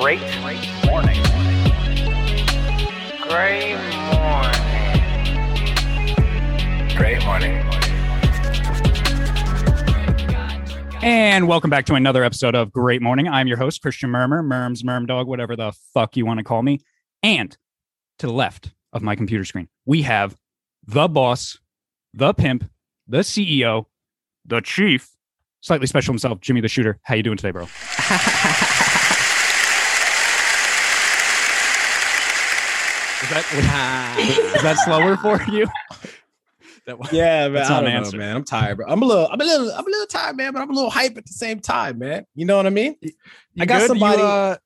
Great morning. Great morning. Great morning. And welcome back to another episode of Great Morning. I'm your host, Christian Murmur, Merms, Merm Dog, whatever the fuck you want to call me. And to the left of my computer screen, we have the boss, the pimp, the CEO, the chief, slightly special himself, Jimmy the Shooter. How you doing today, bro? is, that, is that slower for you? That was- Yeah, man. I don't an know, man. I'm tired, bro. I'm a little, I'm a little, I'm a little tired, man. But I'm a little hype at the same time, man. You know what I mean? You I got good? You, somebody- uh,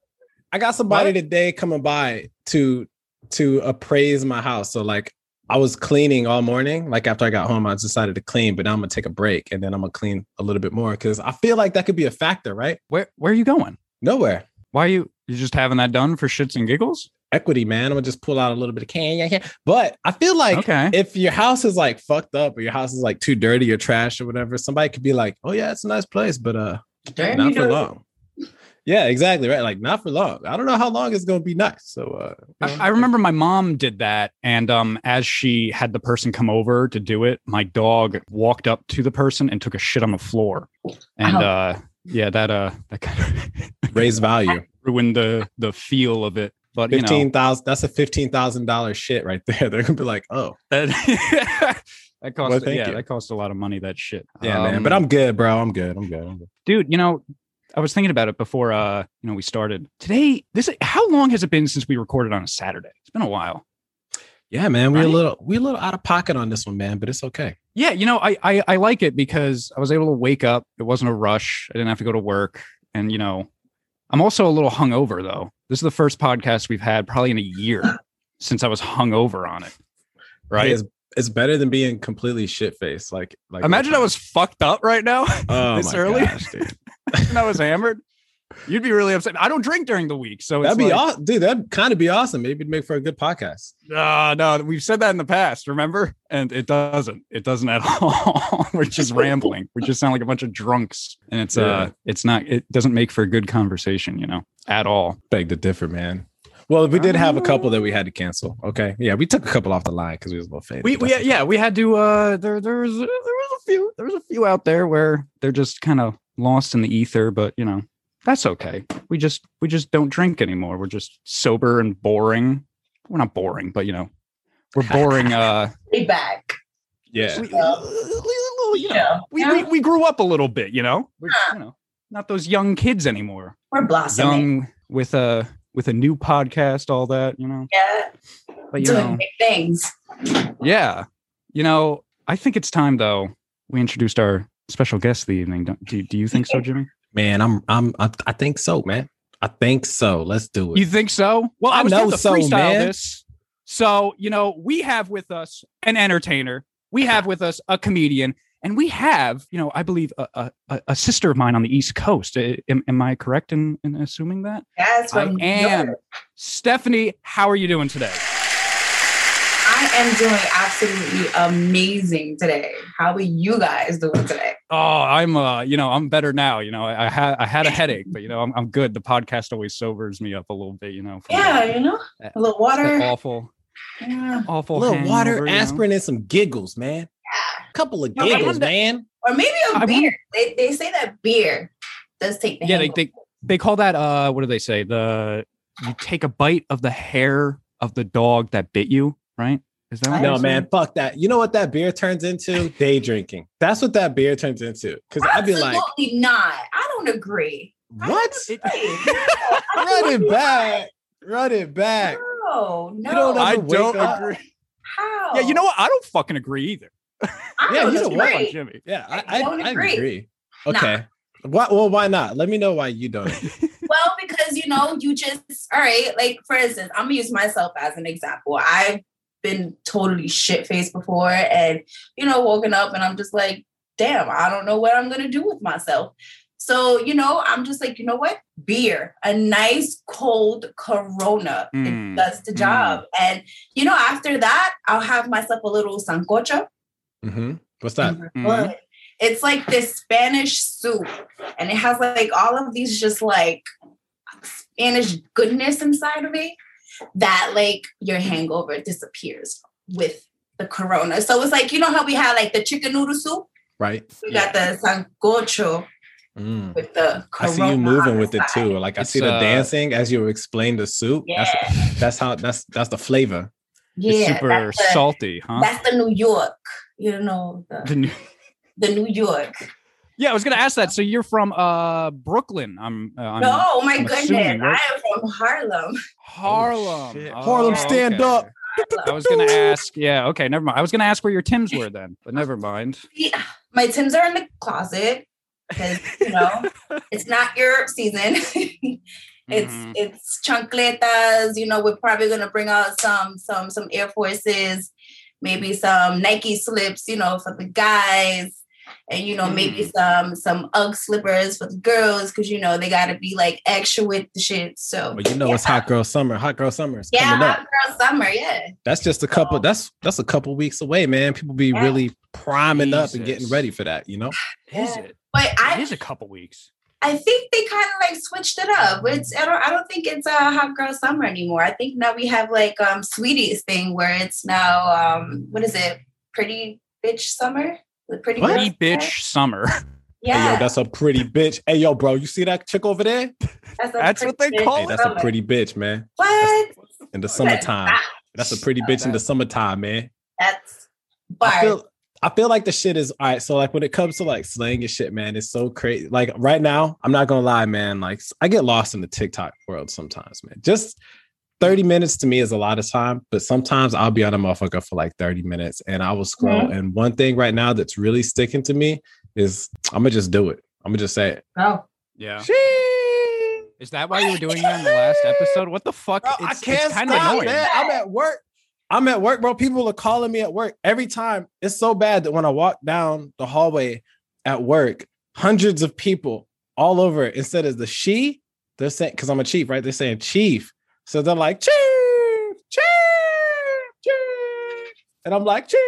I got somebody What? today coming by to to appraise my house. So like, I was cleaning all morning. Like after I got home, I decided to clean, but now I'm gonna take a break and then I'm gonna clean a little bit more because I feel like that could be a factor, right? where where are you going? Nowhere. Why are you you just having that done for shits and giggles? Equity, man. I'm gonna just pull out a little bit of can, yeah, yeah. But I feel like okay. if your house is like fucked up or your house is like too dirty or trash or whatever, somebody could be like, "Oh yeah, it's a nice place, but uh, Damn, not for long." Yeah, exactly right. Like not for long. I don't know how long it's gonna be nice. So uh, you know, I, I remember my mom did that, and um, as she had the person come over to do it, my dog walked up to the person and took a shit on the floor, and Ow. uh, yeah, that uh, that kind of raise value. ruined the the feel of it. But Fifteen thousand. That's a fifteen thousand dollar shit right there. They're gonna be like, "Oh that that cost Well, yeah, you. that cost a lot of money. That shit. yeah, man." Um, But I'm good, bro. I'm good. I'm good. I'm good. dude you know i was thinking about it before uh you know we started today this how long has it been since we recorded on a saturday it's been a while Yeah, man. We're a little we a little out of pocket on this one, man. But it's okay. yeah you know I, I i like it because i was able to wake up it wasn't a rush i didn't have to go to work and you know i'm also a little hungover though this is the first podcast we've had probably in a year since i was hungover on it right Hey, it's, it's better than being completely shit faced. Like like imagine i was fucked up right now oh this early? gosh, and i was hammered you'd be really upset i don't drink during the week so That'd be like, awesome, dude. That'd kind of be awesome. Maybe it'd make for a good podcast. Uh, no, we've said that in the past, remember? And it doesn't. It doesn't at all. We're just rambling. We just sound like a bunch of drunks. And it's uh it's not it doesn't make for a good conversation, you know, at all. Beg to differ, man. Well, we did have a couple that we had to cancel. Okay, yeah, we took a couple off the line because we was a little faded. We, we yeah, we had to uh there there was there was a few there was a few out there where they're just kind of lost in the ether, but you know, that's okay. We just we just don't drink anymore. We're just sober and boring. We're not boring, but you know, we're boring uh Way back. yeah. we, Yeah. you know, Yeah. we, we we grew up a little bit, you know. We're, you know, not those young kids anymore. We're blossoming. Young with a with a new podcast, all that, you know. Yeah. But you Doing know, big things. yeah, you know. I think it's time though. We introduced our special guest of the evening. Don't, do Do you think so, Jimmy? Man, I'm I'm I, I think so, man. I think so. Let's do it. You think so? Well, I, I was know know so, freestyle man. this. So you know, we have with us an entertainer. We have with us a comedian, and we have, you know, I believe a, a, a sister of mine on the East Coast. Uh, Am, am I correct in, in assuming that? Yes, I am. York. Stephanie, how are you doing today? I am doing absolutely amazing today. How are you guys doing today? Oh, I'm uh, you know, I'm better now. You know, I, I had I had a headache, but you know, I'm I'm good. The podcast always sobers me up a little bit. You know, Yeah, the- you know, a little water. awful, Yeah. awful. a little hangover, water, you know? aspirin, and some giggles, man. Yeah. A couple of No, giggles, wonder- man. Or maybe a I beer. wonder- They, they say that beer does take the Yeah, they, they they call that uh, what do they say? The you take a bite of the hair of the dog that bit you, right? Is that what No, No, man, say? fuck that. You know what that beer turns into? Day drinking. That's what that beer turns into. Because I'd be like, Absolutely not. I don't agree. I don't what? agree. Run it back. Run it back. No, no. You don't I don't up- agree. How? Yeah, you know what? I don't fucking agree either. I Yeah, don't you know agree. Jimmy. Yeah, I, I I, don't I agree. agree. Okay. Why, well, why not? Let me know why you don't. Well, because you know, you just all right. Like for instance, I'm gonna use myself as an example. I've been totally shit faced before, and you know, woken up and I'm just like, damn, I don't know what I'm gonna do with myself. So you know, I'm just like, you know what? Beer, a nice cold Corona, Mm, it does the job. And you know, after that, I'll have myself a little sancocho. Mhm. What's that? Mhm. It's like this Spanish soup, and it has like all of these just like Spanish goodness inside of it that like your hangover disappears with the corona. So it's like, you know how we had like the chicken noodle soup? Right. We got the sancocho Mm. with the I see you moving the with it too. Like I It's, see the uh, dancing as you explain the soup. Yeah. That's that's how that's that's the flavor. It's Yeah, super that's the, salty, huh? that's the New York, you know, the, The new- the New York. Yeah, I was gonna ask that. So you're from uh Brooklyn? I'm. Uh, I'm no, oh my I'm goodness. assuming, right? I am from Harlem. Harlem. shit. Oh, Harlem, stand okay. up. I was gonna ask. Yeah. Okay. Never mind. I was gonna ask where your Tims were then, but never mind. Yeah, My Tims are in the closet because, you know, it's not your season. It's Mhm. it's chancletas. You know, we're probably gonna bring out some some some Air Forces, maybe some Nike slips. You know, for the guys, and you know maybe some some UGG slippers for the girls because you know they gotta be like extra with the shit. So Well, you know it's hot girl summer. Hot girl summer is yeah, coming up. hot girl summer. Yeah, That's just a couple. That's that's a couple weeks away, man. People be Yeah. really priming up and getting ready for that. You know. Is it? but It I is a couple weeks. I think they kind of like switched it up. It's I don't I don't think it's a hot girl summer anymore. I think now we have like um sweeties thing where it's now um what is it? Pretty bitch summer? The pretty What? girl Pretty summer? bitch summer. Hey, Yeah, yo, that's a pretty bitch. Hey, yo, bro, you see that chick over there? that's, that's what they bitch call Hey, it. that's a pretty bitch, man. what? In the summertime, ah, that's a pretty bitch in the summertime, man. That's I feel I feel like the shit is all right. So like when it comes to like slang and shit, man, it's so crazy. Like right now, I'm not gonna lie, man. Like I get lost in the TikTok world sometimes, man. Just 30 minutes to me is a lot of time, but sometimes I'll be on a motherfucker for like 30 minutes and I will mm-hmm. scroll. And one thing right now that's really sticking to me is I'm gonna just do it. I'm gonna just say it. Oh, Yeah. She- Is that why you were doing that in the last episode? What the fuck? Bro, I can't kind of stop, annoying. man. I'm at work. I'm at work, bro. People are calling me at work every time. It's so bad that when I walk down the hallway at work, hundreds of people all over it. Instead of the she, they're saying because I'm a chief, right? They're saying chief. So they're like cheer, cheer, cheer. and I'm like chief.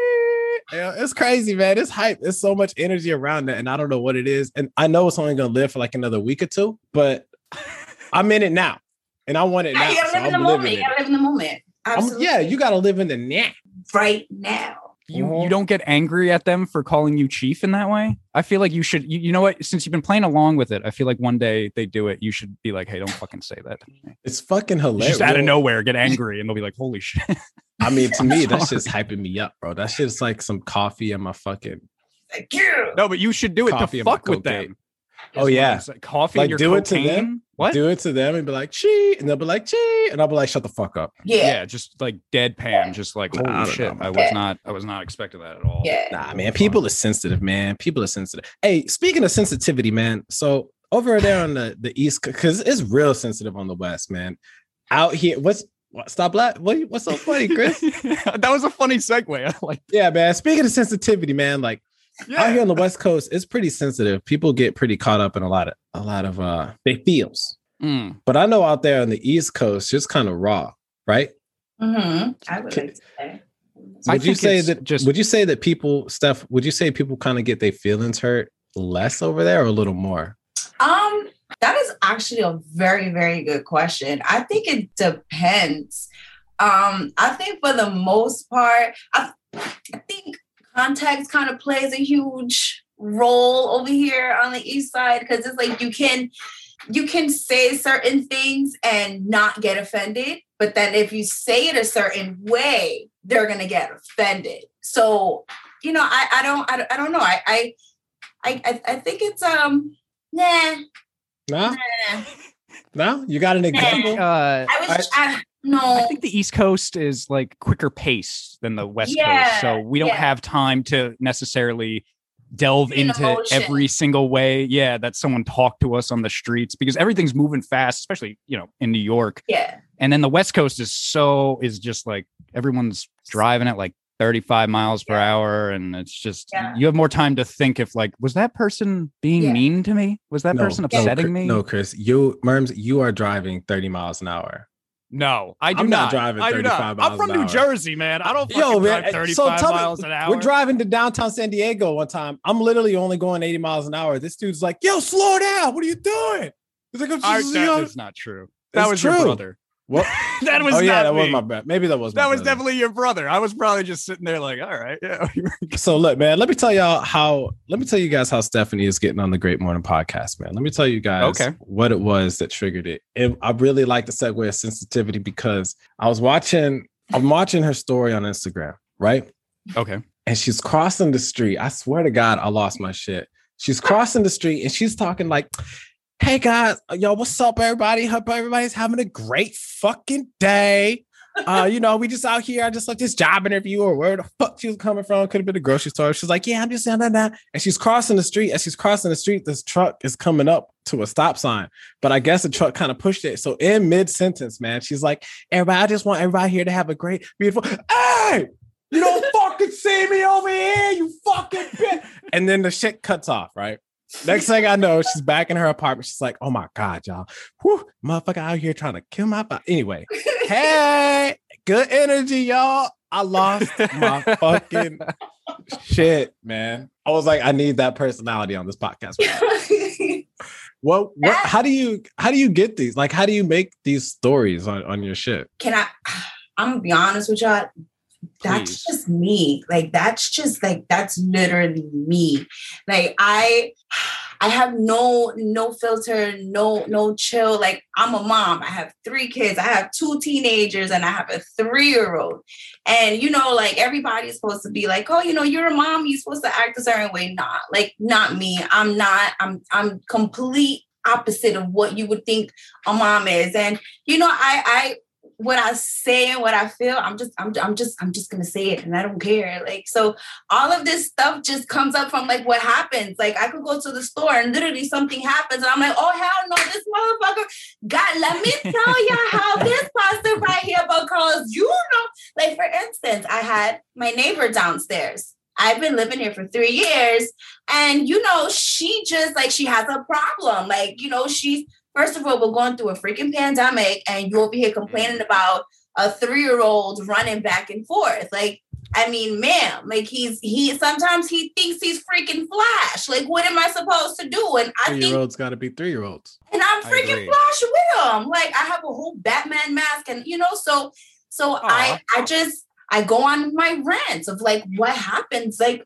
Yeah, it's crazy, man. It's hype. There's so much energy around that, and I don't know what it is. And I know it's only gonna live for like another week or two, but I'm in it now, and I want it now. you gotta so live in the moment. You gotta live in the moment. I'm- Absolutely. yeah, you gotta live in the now. right now. You Mhm. you don't get angry at them for calling you chief in that way. I feel like you should. You, you know what? Since you've been playing along with it, I feel like one day they do it. You should be like, hey, don't fucking say that. It's fucking You hilarious. Just out of nowhere, get angry, and they'll be like, holy shit. I mean, to me, that's just hyping me up, bro. That shit's like some coffee in my fucking Thank you. No, but you should do it Coffee to in my fuck with cocaine. them. Oh, yeah. I'm coffee Like, and your do it to them? What? do it to them and be like, "Chee," and they'll be like, "Chee," and I'll be like, "Shut the fuck up." yeah. Yeah. just like deadpan, just like Nah, I holy shit. know. I was Yeah. not. I was not expecting that at all. Yeah. Nah, man, people are sensitive, man. People are sensitive. Hey, speaking of sensitivity, man. So over there on the the east, because it's real sensitive on the west, man. Out here, what's what, stop laugh? What, what's so funny, Chris? that was a funny segue. I like. yeah, man. Speaking of sensitivity, man, like out here on the west coast, it's pretty sensitive. People get pretty caught up in a lot of a lot of uh they feels. Mm. But I know out there on the east coast, just kind of raw, right? Mm-hmm. I would Can- like say. Would you say that just- would you say that people, Steph, would you say people kind of get their feelings hurt less over there or a little more? Um, that is actually a very, very good question. I think it depends. Um, I think for the most part, I, I think context kind of plays a huge role over here on the east side because it's like you can you can say certain things and not get offended, but then if you say it a certain way, they're gonna get offended. So, you know, I, I don't I, don't- I don't know. I I I I- I think it's um nah No, nah. no, you got an I think, example? uh, I was I- I, no. I think the East Coast is like quicker pace than the West Yeah, Coast, so we don't yeah. have time to necessarily delve In into emotion. every single way. Yeah, that someone talked to us on the streets because everything's moving fast, especially you know in New York. yeah, And then the West Coast is so is just like everyone's driving at like 35 miles per Yeah. hour, and it's just Yeah. you have more time to think if like was that person being Yeah. mean to me? Was that person upsetting Chris- me? No, Chris, you Merms, you are driving 30 miles an hour. No, I do I'm not not. driving I do not. 35 I'm from New. Jersey, man. I don't Yo, man, drive 35 so tell me- an hour. We're driving to downtown San Diego one time. I'm literally only going 80 miles an hour. This dude's like, yo, slow down. What are you doing? He's like, I'm I, just, that you know, is not true. That was your brother. What? That was oh yeah, that was my bad. Maybe that was my That was brother. definitely your brother. I was probably just sitting there like, all right, yeah. So look, man, let me tell y'all how let me tell you guys how Stephanie is getting on the Great Morning Podcast, man. Let me tell you guys Okay. what it was that triggered it. And I really like the segue of sensitivity because I was watching, I'm watching her story on Instagram, right? okay. And she's crossing the street. I swear to God, I lost my shit. She's crossing the street and she's talking like, Hey guys, yo, what's up, everybody? Hope everybody's having a great fucking day. Uh, you know, we just out here. I just like this job interview or where the fuck she was coming from. Could have been a grocery store. She's like, Yeah, I'm just down that. And she's crossing the street. As she's crossing the street, this truck is coming up to a stop sign. But I guess the truck kind of pushed it. So in mid-sentence, man, she's like, Everybody, I just want everybody here to have a great, beautiful. Hey, you don't fucking see me over here, you fucking bitch. And then the shit cuts off, right? Next thing I know, she's back in her apartment. She's like, oh my God, y'all. Whew, motherfucker out here trying to kill my body. Anyway, hey, good energy, y'all. I lost my fucking shit, man. I was like, I need that personality on this podcast. well, what how do you how do you get these? Like, how do you make these stories on, on your shit? Can I? I'm gonna be honest with y'all. That's Please. just me. Like that's just like that's literally me. Like I, I have no no filter, no no chill. Like I'm a mom. I have three kids. I have two teenagers, and I have a three year old. And you know, like everybody's supposed to be like, oh, you know, you're a mom. You're supposed to act a certain way. Not like not me. I'm not. I'm I'm complete opposite of what you would think a mom is. And you know, I I what I say and what I feel, I'm just, I'm, I'm just, I'm just gonna say it, and I don't care. Like, so all of this stuff just comes up from like what happens. Like, I could go to the store and literally something happens, and I'm like, oh hell no, this motherfucker. God, let me tell you how this pasta right here, because you know, like for instance, I had my neighbor downstairs. I've been living here for three years, and you know, she just like she has a problem. Like, you know, she's First of all, we're going through a freaking pandemic, and you over here complaining about a three-year-old running back and forth. Like, I mean, ma'am, like he's he sometimes he thinks he's freaking Flash. Like, what am I supposed to do? And I Three think year olds got to be three year olds. and I'm freaking. Flash with him. Like I have a whole Batman mask, and you know, so so I I just I go on my rants of like what happens like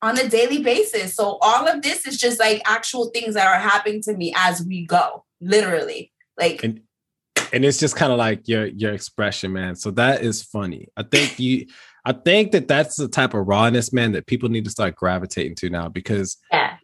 on a daily basis. So all of this is just like actual things that are happening to me as we go, literally. Like And and it's just kind of like your your expression, man. So that is funny. I think you. I think that that's the type of rawness, man, that people need to start gravitating to now because yeah,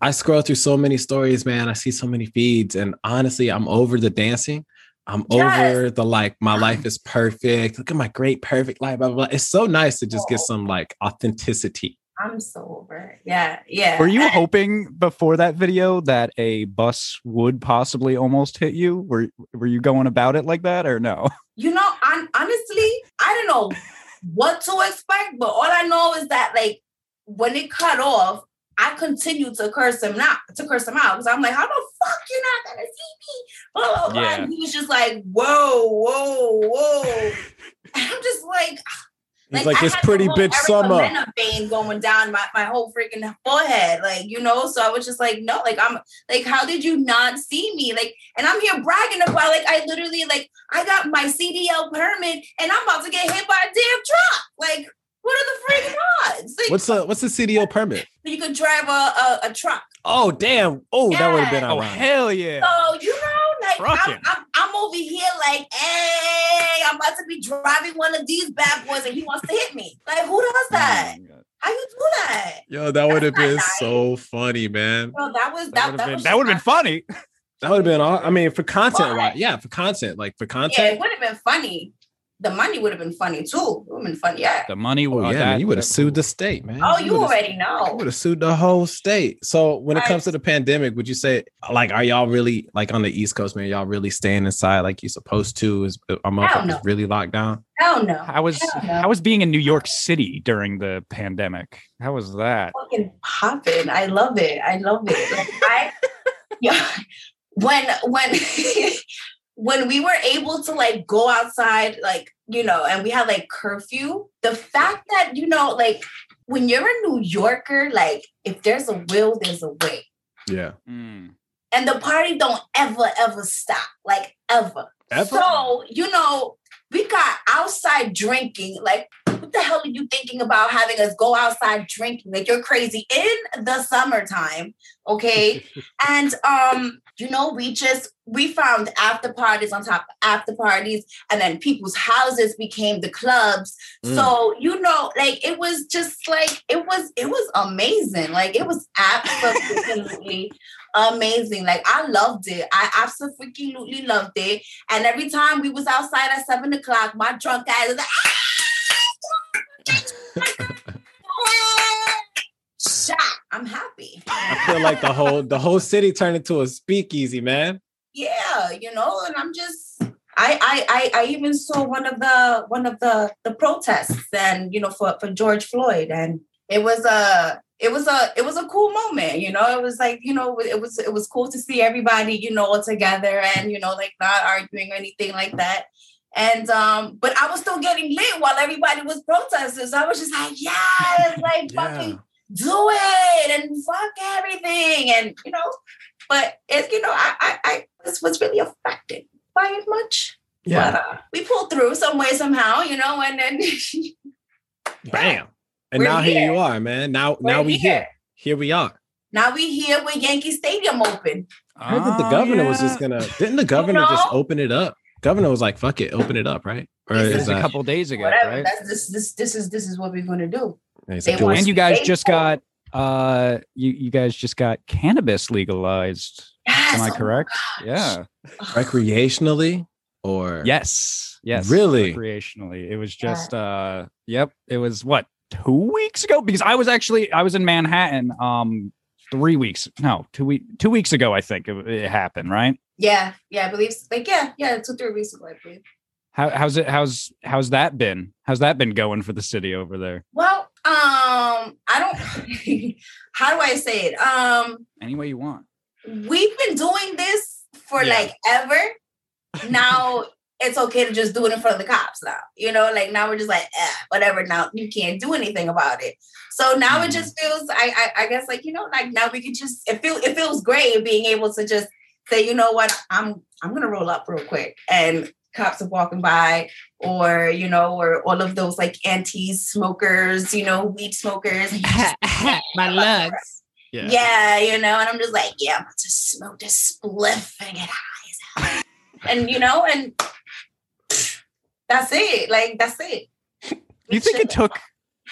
I scroll through so many stories, man. I see so many feeds, and honestly, I'm over the dancing. I'm Yes. over the like, my ah. life is perfect. Look at my great, perfect life. Blah, blah, blah. It's so nice to just get oh. some like authenticity. I'm so over it. Yeah, yeah. Were you hoping before that video that a bus would possibly almost hit you? Were were you going about it like that or no? You know, hon- honestly, I don't know what to expect, but all I know is that like when it cut off, I continued to curse him out, to curse him out because I'm like, how the fuck you're not gonna see me? Blah, blah, blah. Yeah. And he was just like, whoa, whoa, whoa. and I'm just like, It's like, I it's pretty whole bitch Erica summer. Mena vein going down my, my whole freaking forehead, like you know. So I was just like, no, like I'm like, how did you not see me? Like, and I'm here bragging about like I literally like I got my CDL permit and I'm about to get hit by a damn truck. Like, what are the freaking odds? Like, What's the what's the CDL permit? you could drive a, a, a truck. Oh damn! Oh, that would have been Yeah. Oh hell yeah! So you know, like I'm, I'm, I'm over here, like, hey, I'm about to be driving one of these bad boys, and he wants to hit me. Like, who does oh that? Oh. How you do that? Yo, that would have been nice. so funny, man. Well, that was That that. would That, have been was that would have been just funny. That would have been all. I mean, for content, What? wise, yeah, for content, like for content. Yeah, it would have been funny. The money would have been funny too. It would have been funny. Yeah. The money Oh, would yeah, man, you would have sued the state, man. Oh, you would've- already You know. would have sued the whole state. So when it comes to the pandemic, would you say like are y'all really like on the East Coast, man? Y'all really staying inside like you're supposed to? Is uh, are motherfuckers no. really locked down? Hell no. How was Hell no. how was being in New York City during the pandemic? How was that? fucking popping. I love it. I love it. Like, I yeah. When when when we were able to like go outside, like you know, and we had like curfew. The fact that you know, like when you're a New Yorker, like if there's a will, there's a way. Yeah. Mm. and the party don't ever ever stop, like ever. Ever? So you know, we got outside drinking. Like, what the hell are you thinking about having us go outside drinking? Like, you're crazy in the summertime, okay? and um, you know, we just we found after parties on top of after parties, and then people's houses became the clubs. Mm. So you know, like it was just like it was it was amazing. Like it was absolutely amazing. Like I loved it. I absolutely loved it. And every time we was outside at seven o'clock, my drunk ass was like, "Ah!" shot. I'm happy. I feel like the whole the whole city turned into a speakeasy, man. Yeah, you know, and I'm just I, I I I even saw one of the one of the the protests and you know for for George Floyd and it was a it was a it was a cool moment you know it was like you know it was it was cool to see everybody you know all together and you know like not arguing or anything like that. And um but I was still getting lit while everybody was protesting so I was just like yes like fucking do it and fuck everything and you know but it's you know I I, I this was really affected by it much Yeah. but uh, we pulled through some way somehow you know and then Bam. And We're now here. here. you are, man. Now We're now we here. here. Here we are. now we here with Yankee Stadium open I heard that the Oh, governor was just gonna didn't the governor just know? open it up? Governor was like, fuck it, open it up, right? Or This It is a couple days ago, whatever right? that's this this this is this is what we're gonna do he's like, do want- it. And you guys just got uh you you guys just got cannabis legalized. yes, Am I oh correct? gosh. Yeah. recreationally or Yes. Yes. Really? Recreationally. It was just uh yep. It was what two weeks ago? Because I was actually I was in Manhattan um three weeks no two week two weeks ago I think it, it happened right yeah yeah I believe like yeah yeah two three weeks ago I believe how, how's it how's how's that been how's that been going for the city over there well um I don't how do I say it um any way you want we've been doing this for Yeah. like ever. Now it's okay to just do it in front of the cops now. You know, like now we're just like, eh, whatever. Now you can't do anything about it. So now Mhm. it just feels, I, I, I guess, like you know, like now we can just. It feel it feels great being able to just say, you know what, I'm I'm gonna roll up real quick, and cops are walking by, or you know, or all of those like anti-smokers, you know, weed smokers. and you just- my lugs. yeah. you know, and I'm just like, yeah, I'm about to smoke this spliff and get high as hell. and you know, and that's it. Like that's it. do you think it took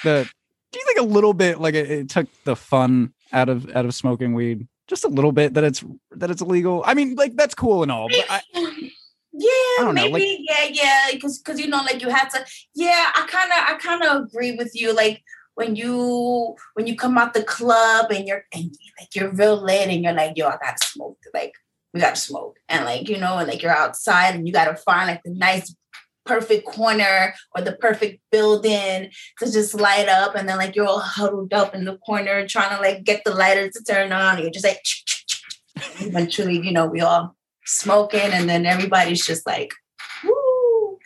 the do you think a little bit like it, it took the fun out of out of smoking weed just a little bit that it's that it's illegal i mean like that's cool and all but I, yeah, don't know, like- maybe, yeah, yeah, because because you know, like you had to, yeah. I kind of, I kind of agree with you. Like when you when you come out the club and you're and like you're real lit and you're like, yo, I gotta smoke. Like we gotta smoke, and like you know, and like you're outside and you gotta find like the nice perfect corner or the perfect building to just light up and then like you're all huddled up in the corner trying to like get the lighter to turn on and you're just like eventually you know we all smoking and then everybody's just like woo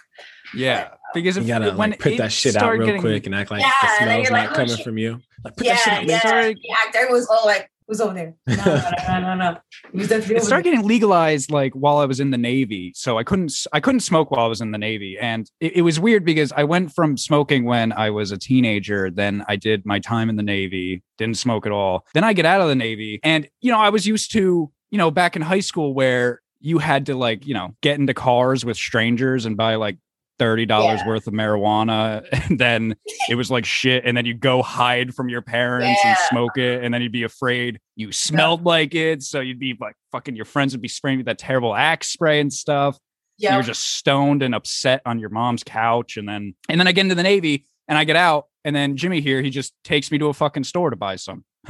yeah um, because You gotta when like put that shit out real getting- quick and act like Yeah, the smell's you're not oh, coming shit. from you. Like put that shit yeah out, yeah man. Sorry. the actor was all like who's over there no no no no no it was definitely it over started getting legalized like while I was in the Navy. So I couldn't I couldn't smoke while I was in the Navy. And it, it was weird because I went from smoking when I was a teenager, then I did my time in the Navy, didn't smoke at all. Then I get out of the Navy. And you know, I was used to, you know, back in high school where you had to like, you know, get into cars with strangers and buy like $30 Yeah. worth of marijuana and then it was like shit and then you go hide from your parents and smoke it and then you'd be afraid you smelled like it so you'd be like fucking your friends would be spraying you with that terrible axe spray and stuff yeah you're just stoned and upset on your mom's couch and then and then I get into the navy and I get out and then Jimmy here he just takes me to a fucking store to buy some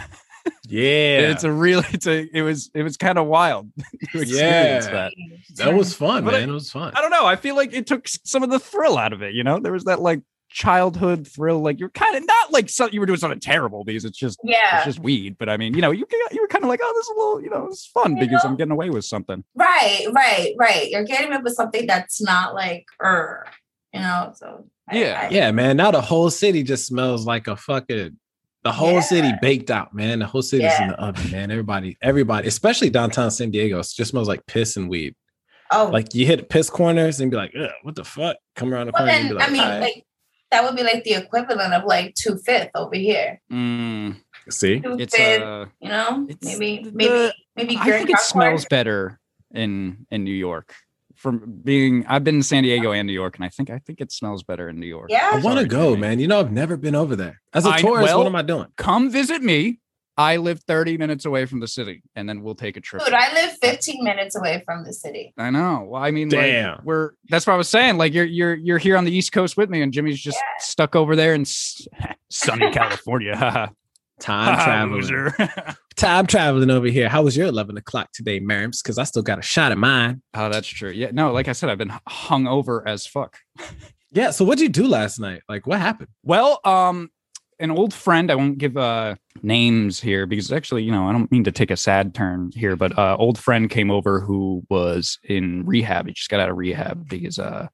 Yeah. it's a really it's a it was it was kind of wild to experience Yeah. that that was fun, But I- man. it was fun. I don't know. I feel like it took some of the thrill out of it. You know, there was that like childhood thrill. Like you're kind of not like so, you were doing something terrible because it's just yeah it's just weed. But I mean, you know, you you were kind of like, oh, this is a little, you know, it's fun You because know? I'm getting away with something. right right right you're getting it with something that's not like er you know so I- Yeah. I- Yeah, man. Now the whole city just smells like a fucking The whole Yeah. city baked out, man. The whole city's in the oven, man. Everybody, everybody, especially downtown San Diego, it just smells like piss and weed. Oh, Like you hit piss corners and be like, Ugh, what the fuck? Come around the well corner and be then like, I mean, "Alright." like that would be like the equivalent of like two fifth over here. Mm, see, Two it's fifth, uh, you know, it's maybe the- maybe maybe. I think it smells better in in New York. From being, I've been in San Diego and New York, and I think I think it smells better in New York. Yeah. I want to go, Jimmy. man. You know, I've never been over there. As a I- tourist, well- what am I doing? Come visit me. I live 30 minutes away from the city, and then we'll take a trip. Dude, I live 15 minutes away from the city. I know. Well, I mean, Damn. like, we're that's what I was saying. Like, you're you're you're here on the East Coast with me, and Jimmy's just Yeah. stuck over there in s- sunny California. Haha. Time Haha, traveling. loser. Time traveling over here. How was your 11 o'clock today, Merms? Because I still got a shot at mine. oh, that's true. Yeah, no, like I said, I've been hung over as fuck. Yeah. So what'd you do last night? Like, what happened? Well, um, an old friend, I won't give uh names here because actually, you know, I don't mean to take a sad turn here, but uh old friend came over who was in rehab. He just got out of rehab because uh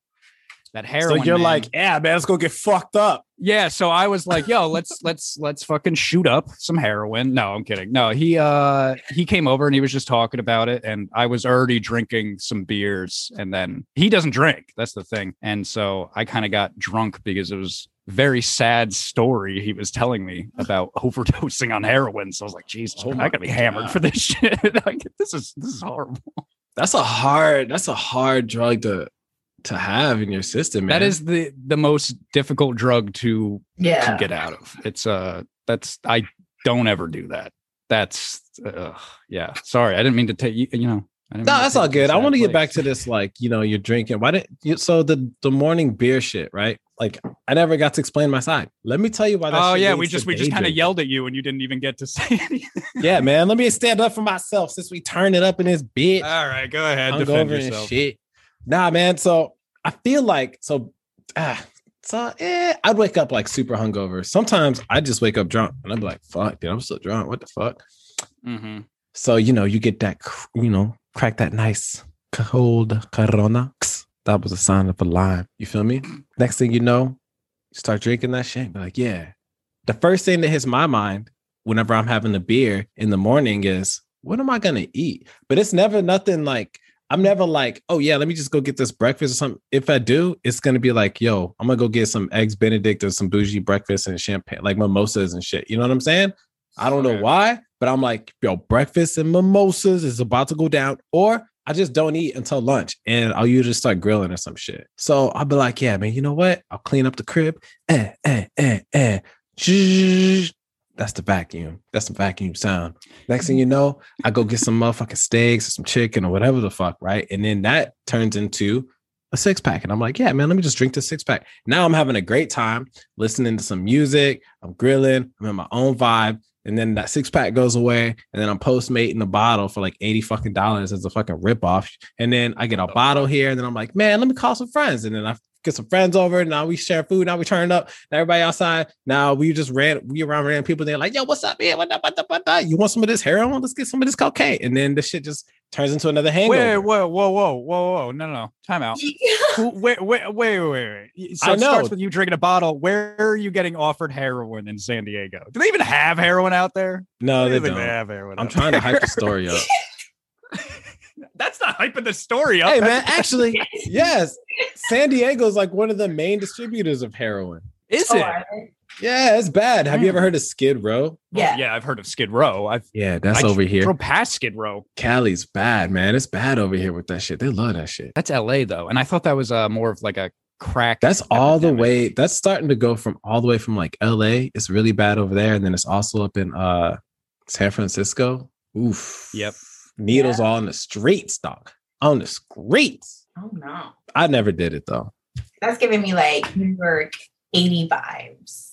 that heroin. so you're man- like, yeah, man, let's go get fucked up. yeah. So I was like, yo, let's let's let's fucking shoot up some heroin. No, I'm kidding. No, he uh he came over and he was just talking about it, and I was already drinking some beers, and then he doesn't drink. That's the thing. And so I kind of got drunk because it was a very sad story he was telling me about overdosing on heroin. So I was like, Jesus, Oh I gotta be hammered God. for this shit. like, this is this is horrible. That's a hard, that's a hard drug to to have in your system, man. That is the the most difficult drug to Yeah. to get out of. It's uh that's I don't ever do that. That's uh, yeah. Sorry, I didn't mean to take you. You know. I didn't No, mean that's all you to a good. I want to get back to this, like, you know, you're drinking. Why didn't you? So the the morning beer shit, right? Like, I never got to explain my side. Let me tell you why. That Oh yeah, we just we just kind of yelled at you and you didn't even get to say anything. Yeah, man. Let me stand up for myself since we turn it up in this bitch. all right, go ahead. I'm defend over and yourself. shit. Nah, man. So I feel like so. Ah, so eh, I'd wake up like super hungover. Sometimes I just wake up drunk and I'm like, "Fuck, dude, I'm still drunk. What the fuck?" Mhm. So you know, you get that, you know, crack that nice cold Corona. That was a sign of a lime. You feel me? Next thing you know, you start drinking that shit. Be like, yeah. The first thing that hits my mind whenever I'm having a beer in the morning is, what am I gonna eat? But it's never nothing like. I'm never like, oh yeah, let me just go get this breakfast or something. If I do, it's gonna be like, yo, I'm gonna go get some eggs Benedict or some bougie breakfast and champagne, like mimosas and shit. You know what I'm saying? I don't know Okay. why, but I'm like, yo, breakfast and mimosas is about to go down, or I just don't eat until lunch and I'll usually start grilling or some shit. So I'll be like, yeah, man, you know what? I'll clean up the crib. Eh, eh, eh, eh. That's the vacuum. That's the vacuum sound. Next thing you know, I go get some motherfucking steaks or some chicken or whatever the fuck, right? And then that turns into a six pack. And I'm like, yeah, man, let me just drink this six pack. Now I'm having a great time listening to some music. I'm grilling. I'm in my own vibe. And then that six pack goes away. And then I'm postmating the bottle for like 80 fucking dollars as a fucking ripoff. And then I get a bottle here. And then I'm like, man, let me call some friends. And then I get some friends over. Now we share food. Now we turn up. Now everybody outside. Now we just ran, we around random people. They're like, yo, what's up, man? What up, what up, what up? You want some of this heroin? Let's get some of this cocaine. And then the shit just turns into another hangover. Wait, whoa, whoa, whoa, whoa, whoa! No, no, no! Time out. Wait, wait, wait, wait, wait. wait. So I it starts with you drinking a bottle. Where are you getting offered heroin in San Diego? Do they even have heroin out there? no, I they don't they have heroin. I'm out trying to hype the story up. That's not hyping the story up. hey man, actually, yes, San Diego is like one of the main distributors of heroin. is Oh, it? I- Yeah, it's bad. Have you ever Hmm. heard of Skid Row? yeah. yeah, I've heard of Skid Row. I've Yeah, that's I over here. drove past Skid Row. Cali's bad, man. It's bad over here with that shit. They love that shit. That's L.A. though, and I thought that was uh, more of like a crack. That's all the way. That's starting to go from all the way from like LA. It's really bad over there, and then it's also up in uh San Francisco. Oof. Yep. Needles all in the streets, dog. On the streets. Oh no. I never did it though. That's giving me like New York 80 vibes.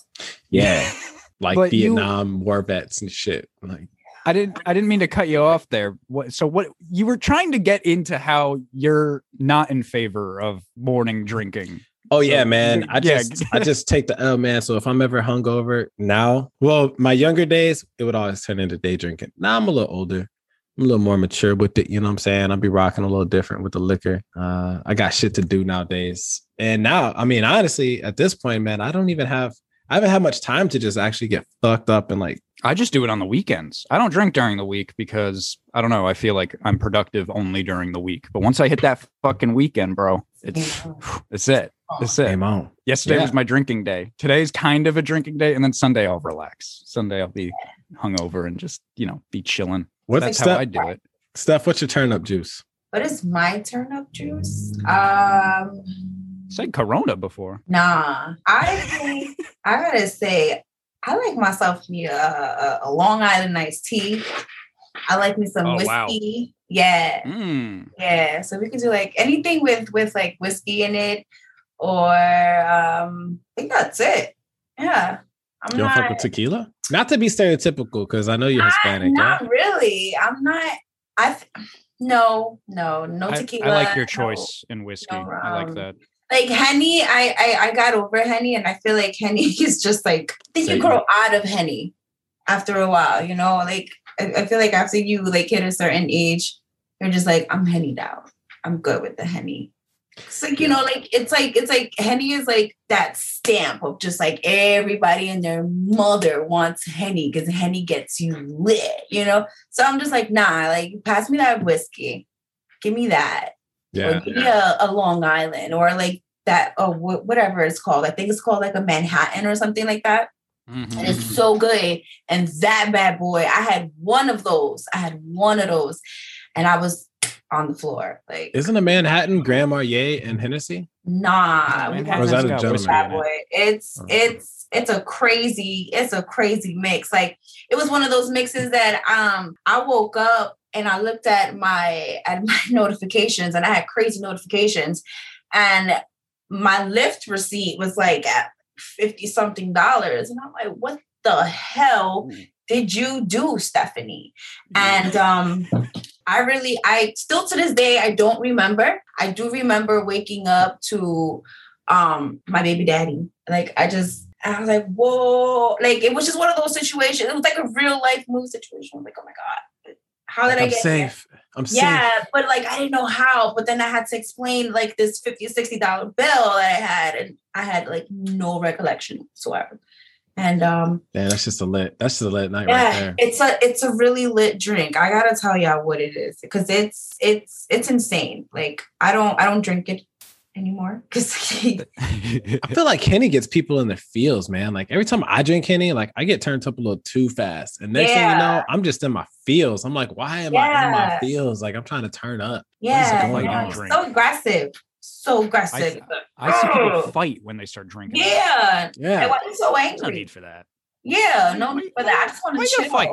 Yeah. Like But you- Vietnam war vets and shit. Like I didn't. I didn't mean to cut you off there. What? So what? You were trying to get into how you're not in favor of morning drinking. Oh yeah, So, man. I yeah. just I just take the L, man. So if I'm ever hungover now, well, my younger days, it would always turn into day drinking. Now I'm a little older. I'm a little more mature with it. You know what I'm saying? I'll be rocking a little different with the liquor. Uh, I got shit to do nowadays. And now, I mean, honestly, at this point, man, I don't even have I haven't had much time to just actually get fucked up and like I just do it on the weekends. I don't drink during the week because I don't know. I feel like I'm productive only during the week. But once I hit that fucking weekend, bro, it's it's it. It's it. game on. Yesterday Yeah. was my drinking day. Today's kind of a drinking day, and then Sunday I'll relax. Sunday I'll be hungover and just you know be chilling. What's That's Steph, how I do it. Steph, what's your turn up juice? What is my turn up juice? Um, Said Corona before. nah. I think I gotta say, I like myself me a, a, a Long Island iced tea. I like me some Oh, wow. whiskey. Yeah, Mm. yeah. So we can do like anything with with like whiskey in it, or um, I think that's it. Yeah, I'm You don't fuck with tequila? Not to be stereotypical, because I know you're Hispanic. Not yeah? really. I'm not. I th- no, no, no tequila. I like your no. choice in whiskey. no I like that. Like Henny, I, I I got over Henny, and I feel like Henny is just like I think you grow out of Henny after a while. You know, like I, I feel like after you like hit a certain age, you're just like I'm Henny out. I'm good with the Henny. It's like you know, like it's like it's like Henny is like that stamp of just like everybody and their mother wants Henny because Henny gets you lit, you know. So I'm just like, nah, like pass me that whiskey, give me that, or Yeah. give me a, a Long Island, or like that, oh wh- whatever it's called. I think it's called like a Manhattan or something like that. Mhm. And it's so good. And that bad boy, I had one of those. I had one of those, and I was on the floor like. Isn't a Manhattan Grand Marnier and Hennessy? Nah, we Manhattan's Or is that a got gentleman? that boy. It's Oh. it's it's a crazy it's a crazy mix. Like it was one of those mixes that um I woke up and I looked at my at my notifications and I had crazy notifications and my Lyft receipt was like at 50 something dollars and I'm like what the hell did you do Stephanie and um I really I still to this day I don't remember. I do remember waking up to um my baby daddy. Like I just I was like, whoa, like it was just one of those situations. It was like a real life move situation. I was like, oh my God, how did I I'm get here? safe. I'm safe. Yeah, but like I didn't know how. But then I had to explain like this 50 60 dollar bill that I had, and I had like no recollection whatsoever. And um Man, that's just a lit. That's just a lit night yeah, right there. it's a it's a really lit drink. I gotta tell y'all what it is because it's it's it's insane. Like I don't I don't drink it anymore because I feel like Henny gets people in their feels, man. Like every time I drink Henny, like I get turned up a little too fast. And next thing you know, I'm just in my feels. I'm like, why am I in my Yeah. feels? Like I'm trying to turn up. yeah, going yeah, on? so aggressive, so aggressive. I see people fight when they start drinking. yeah, Yeah. I wasn't so There's no need for that. Yeah, no need for that. I just want to chill. fight?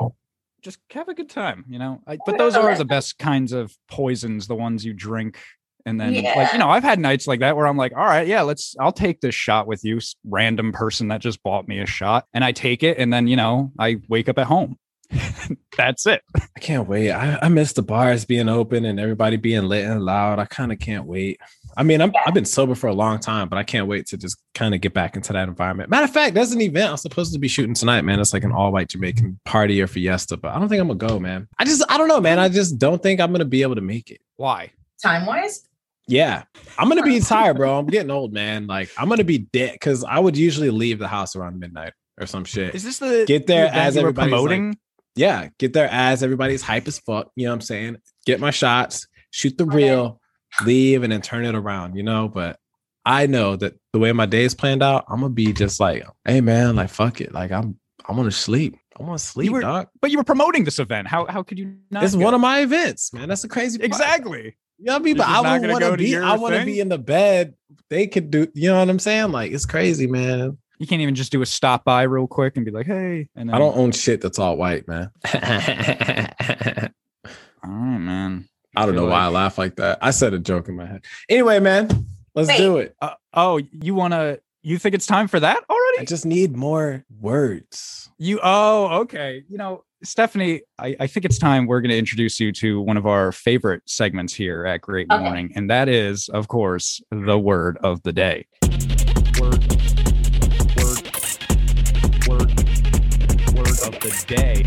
Just have a good time, you know. I, but those are the best kinds of poisons, the ones you drink. And then, like, you know, I've had nights like that where I'm like, all right, yeah, let's, I'll take this shot with you, random person that just bought me a shot. And I take it. And then, you know, I wake up at home. That's it. I can't wait. I, I miss the bars being open and everybody being lit and loud. I kind of can't wait. I mean, I'm, I've been sober for a long time, but I can't wait to just kind of get back into that environment. Matter of fact, there's an event I'm supposed to be shooting tonight, man. It's like an all white Jamaican party or fiesta, but I don't think I'm gonna go, man. I just, I don't know, man. I just don't think I'm gonna be able to make it. Why? Time wise, Yeah, I'm gonna be tired, bro. I'm getting old, man. Like I'm gonna be dead because I would usually leave the house around midnight or some shit. Is this the Get there the as you were everybody's, like, promoting? Yeah, get there as everybody's hype as fuck. You know what I'm saying? Get my shots, shoot the reel, leave, and then turn it around, you know. But I know that the way my day is planned out, I'm gonna be just like, hey man, like fuck it. Like I'm I want to sleep. I want to sleep, were- dog. but you were promoting this event. How how could you not? It's go? one of my events, man. That's the crazy part. exactly. You know what I mean? You're But I gonna want to be, I want to be in the bed. They could do, you know what I'm saying? Like it's crazy, man. You can't even just do a stop by real quick and be like, hey. And then, I don't own shit that's all white, man. All right, man. I don't know feel why I laugh like that. I said a joke in my head. Anyway, man, let's Wait. do it. Uh, oh, you want to? You think it's time for that already? I just need more words. You? Oh, okay. You know, Stephanie, I, I think it's time we're going to introduce you to one of our favorite segments here at Great Okay. Morning, and that is, of course, the word of the day. Word, word, day.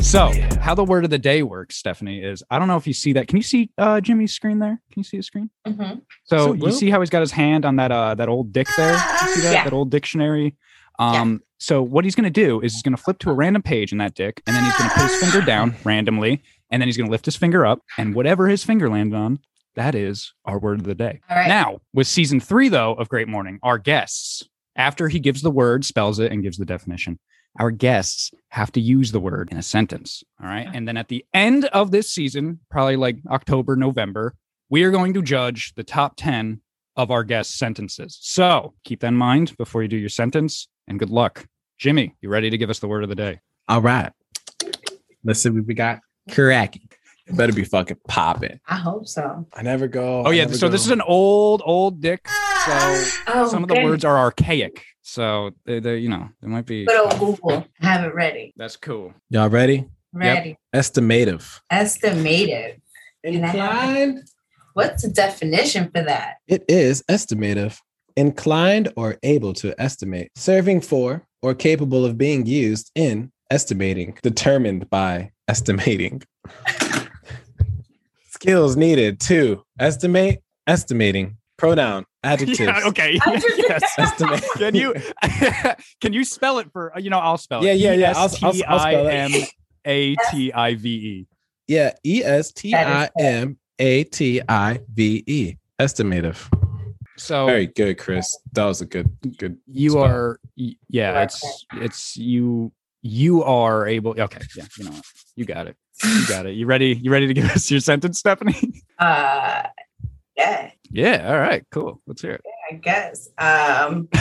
So, Yeah. how the word of the day works, Stephanie, is I don't know if you see that. Can you see uh, Jimmy's screen there? Can you see his screen? Mhm. So So, you see how he's got his hand on that uh that old dick there? You see that Yeah. that old dictionary? Um, so what he's going to do is he's going to flip to a random page in that dick, and then he's going to put his finger down randomly, and then he's going to lift his finger up, and whatever his finger landed on, that is our word of the day. All right. Now, with season three, though, of Great Morning, our guests, after he gives the word, spells it, and gives the definition, our guests have to use the word in a sentence. All right. And then at the end of this season, probably like October, November, we are going to judge the top 10 of our guest sentences. So keep that in mind before you do your sentence, and good luck. Jimmy, you ready to give us the word of the day? All right. Let's see what we got. Correct. It better be fucking popping. I hope so. I never go. Oh, I yeah. never So this is an old, old dick. So ah, Oh, some of the words are archaic. So they, they you know, they might be. Good old Google. Have it ready. That's cool. Y'all ready? Ready. Estimative. Estimated. Can I have Inclined. What's the definition for that? It is estimative. Inclined or able to estimate. Serving for or capable of being used in estimating. Determined by estimating. Skills needed to estimate, estimating. Pronoun, adjectives. Yeah, okay. I just- yes. Estimate. Can you can you spell it for you know I'll spell it. Yeah, yeah, yeah, I'll- I'll- I'll spell it. E S T I M A T I V E. Yeah, E S T I M A T I V E. Estimative. So Very good, Chris. That was a good, good. you spell. are yeah, it's it's you you are able okay, yeah, you know what. You got it. You got it. You ready? You ready to give us your sentence, Stephanie? Uh yeah, yeah, all right, cool. Let's hear it. I guess. Um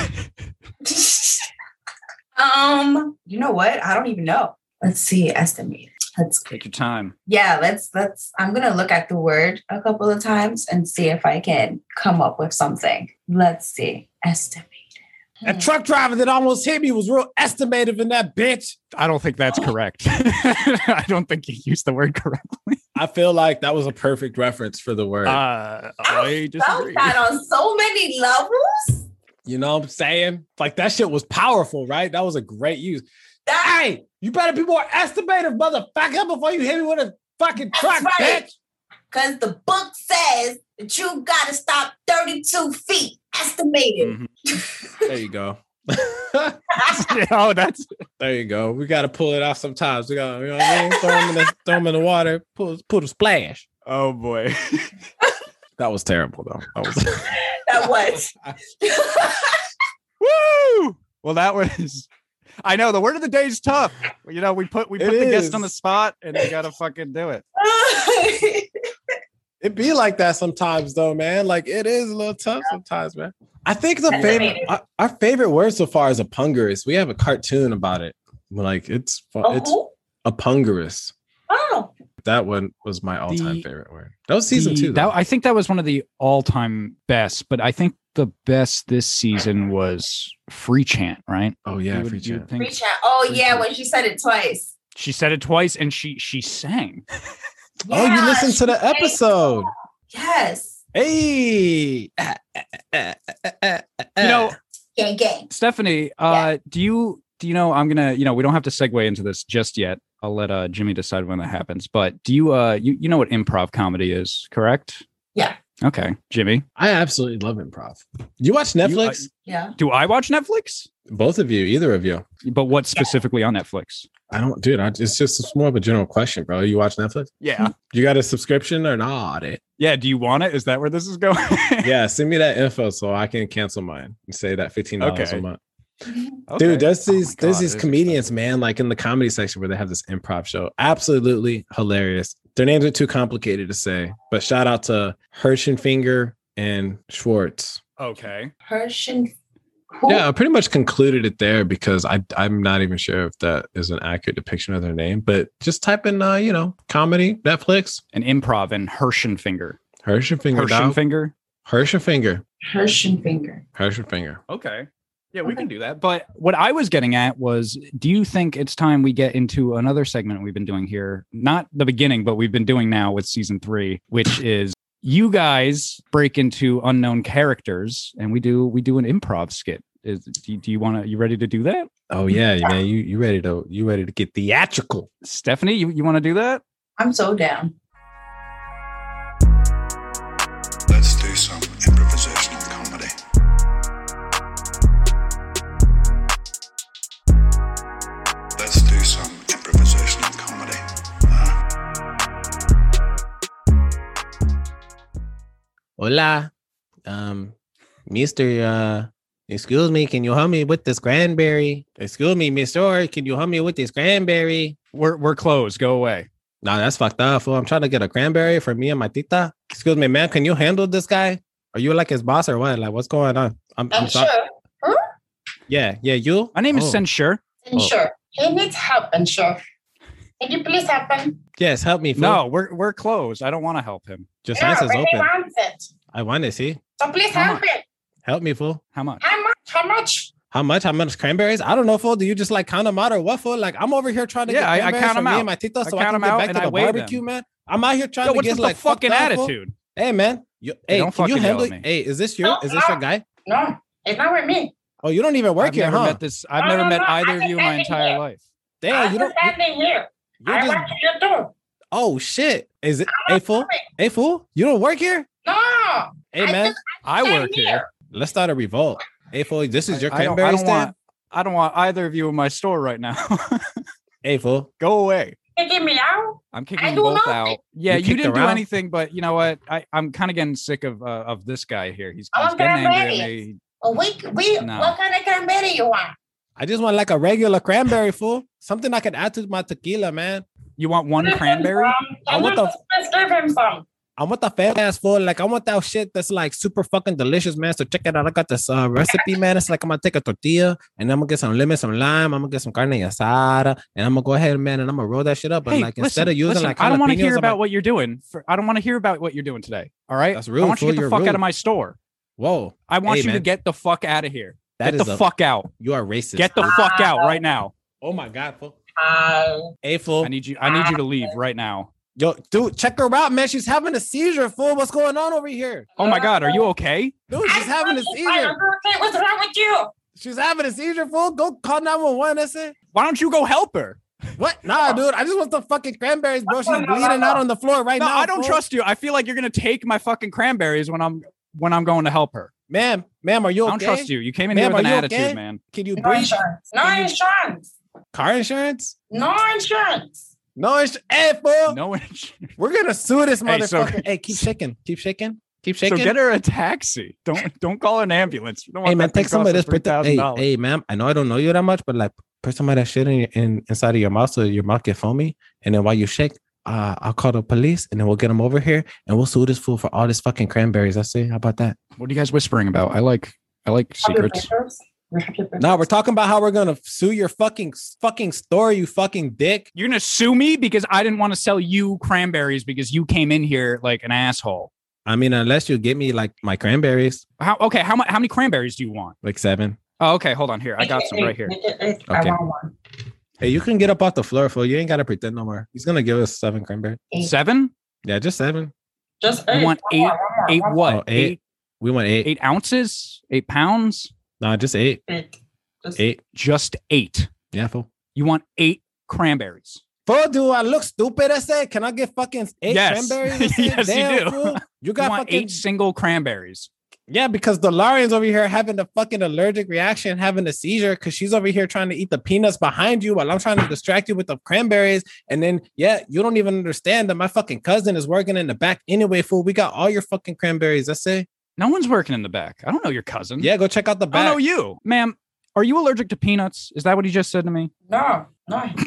Um, you know what? I don't even know. Let's see, estimate. Let's Take your time. yeah, let's let's I'm gonna look at the word a couple of times and see if I can come up with something. Let's see. Estimate. That truck driver that almost hit me was real estimative in that bitch. I don't think that's correct. I don't think you used the word correctly. I feel like that was a perfect reference for the word. Uh, I I felt that on so many levels. you know what I'm saying? Like that shit was powerful, right? That was a great use. That Hey, you better be more estimative, motherfucker, before you hit me with a fucking truck, right. bitch. Because the book says that you gotta stop 32 feet. Estimated. Mhm. There you go. oh, that's there you go. We got to pull it off sometimes. We got, you know what I mean? Throw them in the, throw 'em in the water, pull, pull a splash. oh boy. That was terrible, though. That was. that was. Woo! Well, that was. I know the word of the day is tough. You know, we put we It put the guest on the spot, and they gotta fucking do it. It be like that sometimes, though, man. Like it is a little tough sometimes, man. I think the That's favorite, our, our favorite word so far is apungerous. We have a cartoon about it. Like it's fun. It's oh, apungerous. oh, That one was my all-time The- favorite word. That was season The- two. That. I think that was one of the all-time best, but I think the best this season was free chant. Right? oh yeah, You would- free chant. would chat. think- reach out. Oh Free yeah, chat. when she said it twice. She said it twice, and she she sang. Oh, you Yeah, listened to the she sang. episode. Yes. Hey, You know, Gang gang. Stephanie, uh, do you do you know I'm gonna you know we don't have to segue into this just yet. I'll let uh, Jimmy decide when that happens. But do you uh you you know what improv comedy is, correct? Yeah. Okay, Jimmy. I absolutely love improv. You watch uh, Netflix? Yeah. Do I watch Netflix? Both of you, either of you. But what specifically on Netflix? I don't, dude. I, it's just it's more of a general question, bro. You watch Netflix? Yeah. Hmm. You got a subscription or not? It. Yeah. Do you want it? Is that where this is going? Yeah, send me that info so I can cancel mine and say that fifteen dollars Okay. a month. Mm-hmm. Okay. Dude, there's Oh my these there's these comedians, man, like in the comedy section where they have this improv show. Absolutely hilarious. Their names are too complicated to say, but shout out to Hirschenfinger and Schwartz. Okay. Persian. Who? Yeah, I pretty much concluded it there because I I'm not even sure if that is an accurate depiction of their name, but just type in uh, you know, comedy, Netflix, An improv and Hirschenfinger. Hirschenfinger, dog. Hirschenfinger. Hirschenfinger, Persian finger. Hirschenfinger. Okay. Yeah, we Okay. can do that. But what I was getting at was do you think it's time we get into another segment we've been doing here? Not the beginning, but we've been doing now with season three, which is you guys break into unknown characters and we do we do an improv skit. Is do, do you want to you ready to do that? Oh yeah, man, you you ready to you ready to get theatrical? Stephanie, you, you want to do that? I'm so down. Hola, um, Mister. Uh, excuse me, can you help me with this cranberry? Excuse me, Mister, can you help me with this cranberry? We're we're closed. Go away. Nah, that's fucked up. Fool. I'm trying to get a cranberry for me and my tita. Excuse me, man. Can you handle this guy? Are you like his boss or what? Like, what's going on? I'm, I'm I'm sorry. sure. Yeah, yeah. You. My name is Oh. Censure. Oh. He needs help, and sure. Can you please help him? Yes, help me. Fool. No, we're we're closed. I don't want to help him. your science is but open. wants it. I want to see. So please How help much? him. Help me, fool. How much? How much? How much? How much? How much cranberries? I don't know, fool. Do you just like count them out or what, fool? Like I'm over here trying to Yeah, get I- I cranberries count for 'em me out. and my tita, I so I, count can 'em get out back and to I the weigh them. barbecue, man. I'm out here trying Yo, to get like fucking fucked up, fool. attitude? Hey, man. You, hey, don't can you fucking handle? me. Hey, is this your? No, Is this your guy? No, it's not with me. Oh, you don't even work I've here, never huh? met this. I've No, never no, met no, either of you in my entire here. life. Damn, I'm you don't. You, standing here. You're I just. want you to do. Oh shit! Is it? Hey, fool. Hey, fool. You don't work here? No. Hey, I man. just I stand work here. Let's start a revolt. Hey, fool. This is your I don't, cranberry I don't stand. want. I don't want either of you in my store right now. Hey, fool. Go away. You get me out. I'm kicking I you both nothing. out. Yeah, You you, didn't do anything, but you know what? I, I'm kind of getting sick of uh, of this guy here. He's, I he's want getting angry at cranberries. me. Oh, we, we, No. what kind of cranberry you want? I just want like a regular cranberry, fool. Something I can add to my tequila, man. You want one Give cranberry? I want you the- just give him some? I want the fat ass fool. Like I want that shit that's like super fucking delicious, man. So check it out. I got this uh, recipe, man. It's like I'm gonna take a tortilla and I'm gonna get some lemon, some lime. I'm gonna get some carne asada, and I'm gonna go ahead, man, and I'm gonna roll that shit up. But Hey, like listen, instead of using listen, like I don't want to hear about like, what you're doing. For, I don't want to hear about what you're doing today. All right. That's I rude, want you to get the You're fuck out of my store. Whoa, I want Hey, you to get the fuck out of here. That get is the a- fuck out. You are racist. Get the fuck out right now. oh my god, fool. Hey, fool. I need you. I need you to leave right now. Yo, dude, check her out, man. She's having a seizure, fool. What's going on over here? Oh my god, are you okay? Dude, she's having a I'm seizure. okay. What's wrong with you? She's having a seizure, fool. Go call 911. That's it. Why don't you go help her? What? Nah, dude. I just want the fucking cranberries, bro. She's bleeding out on the floor right now. no, now. I don't fool. trust you. I feel like you're gonna take my fucking cranberries when I'm when I'm going to help her. Ma'am, ma'am, are you I okay? don't trust you. You came in Ma'am, here with an attitude, okay? man. Can you No breathe? insurance. No Can you- insurance. Car insurance? No insurance. No insurance. Hey, fool. No, insurance. We're gonna sue this Hey, so- motherfucker. Hey, keep shaking. Keep shaking. Keep shaking. so get her a taxi. Don't don't call an ambulance. Don't hey man, take some of this. Put the, hey, $3,000. hey, ma'am. I know I don't know you that much, but like, put some of that shit in, your, in inside of your mouth so your mouth get foamy, and then while you shake, uh, I'll call the police, and then we'll get them over here, and we'll sue this fool for all this fucking cranberries. I say, how about that? What are you guys whispering about? I like I like secrets. papers? You have your No, we're talking about how we're gonna sue your fucking fucking store, you fucking dick. You're gonna sue me because I didn't want to sell you cranberries because you came in here like an asshole. I mean, unless you get me like my cranberries, How okay? How much? How many cranberries do you want? like seven. Oh, okay. Hold on here. I got some right here. Make it eight. I Okay. Want one. Hey, you can get up off the floor, fool. You ain't gotta pretend no more. He's gonna give us seven cranberries. Eight. Seven? Yeah, just seven. Just You eight. want eight- one more, Eight one what? Oh, eight. eight We want eight. eight ounces? Eight pounds? No, just eight. Eight. Just Eight. Just eight. Yeah, fool. You want eight cranberries? Fool, do I look stupid? I say, can I get fucking eight Yes. cranberries? I say, Yes, you do." fool. You You got want fucking eight single cranberries? Yeah, because the Larian's over here having a fucking allergic reaction, having a seizure, because she's over here trying to eat the peanuts behind you while I'm trying to distract you with the cranberries. And then, yeah, you don't even understand that my fucking cousin is working in the back anyway, fool. We got all your fucking cranberries. I say, No one's working in the back. I don't know your cousin. yeah, go check out the back. don't know you, ma'am. Are you allergic to peanuts? Is that what he just said to me? no, no.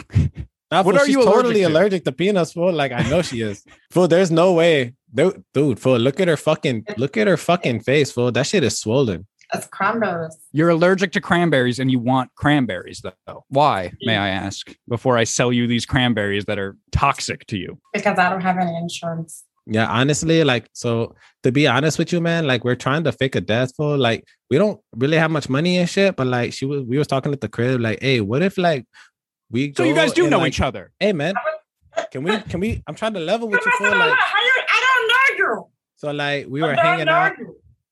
Nah, What fool, are she's you allergic totally to? allergic to peanuts, fool. Like I know she is. fool, there's no way. Dude, dude, fool, look at her fucking look at her fucking face, fool. That shit is swollen. That's cranberries. You're allergic to cranberries and you want cranberries, though. Why, may I ask, before I sell you these cranberries that are toxic to you? Because I don't have any insurance. Yeah, honestly, like so to be honest with you, man, like we're trying to fake a death fool. Like we don't really have much money and shit, but like she was we was talking at the crib, like, hey, what if like we So you guys do and, know like, each other. Hey man, can we can we I'm trying to level with you How fool. you- Like I don't know you. So like we were hanging out.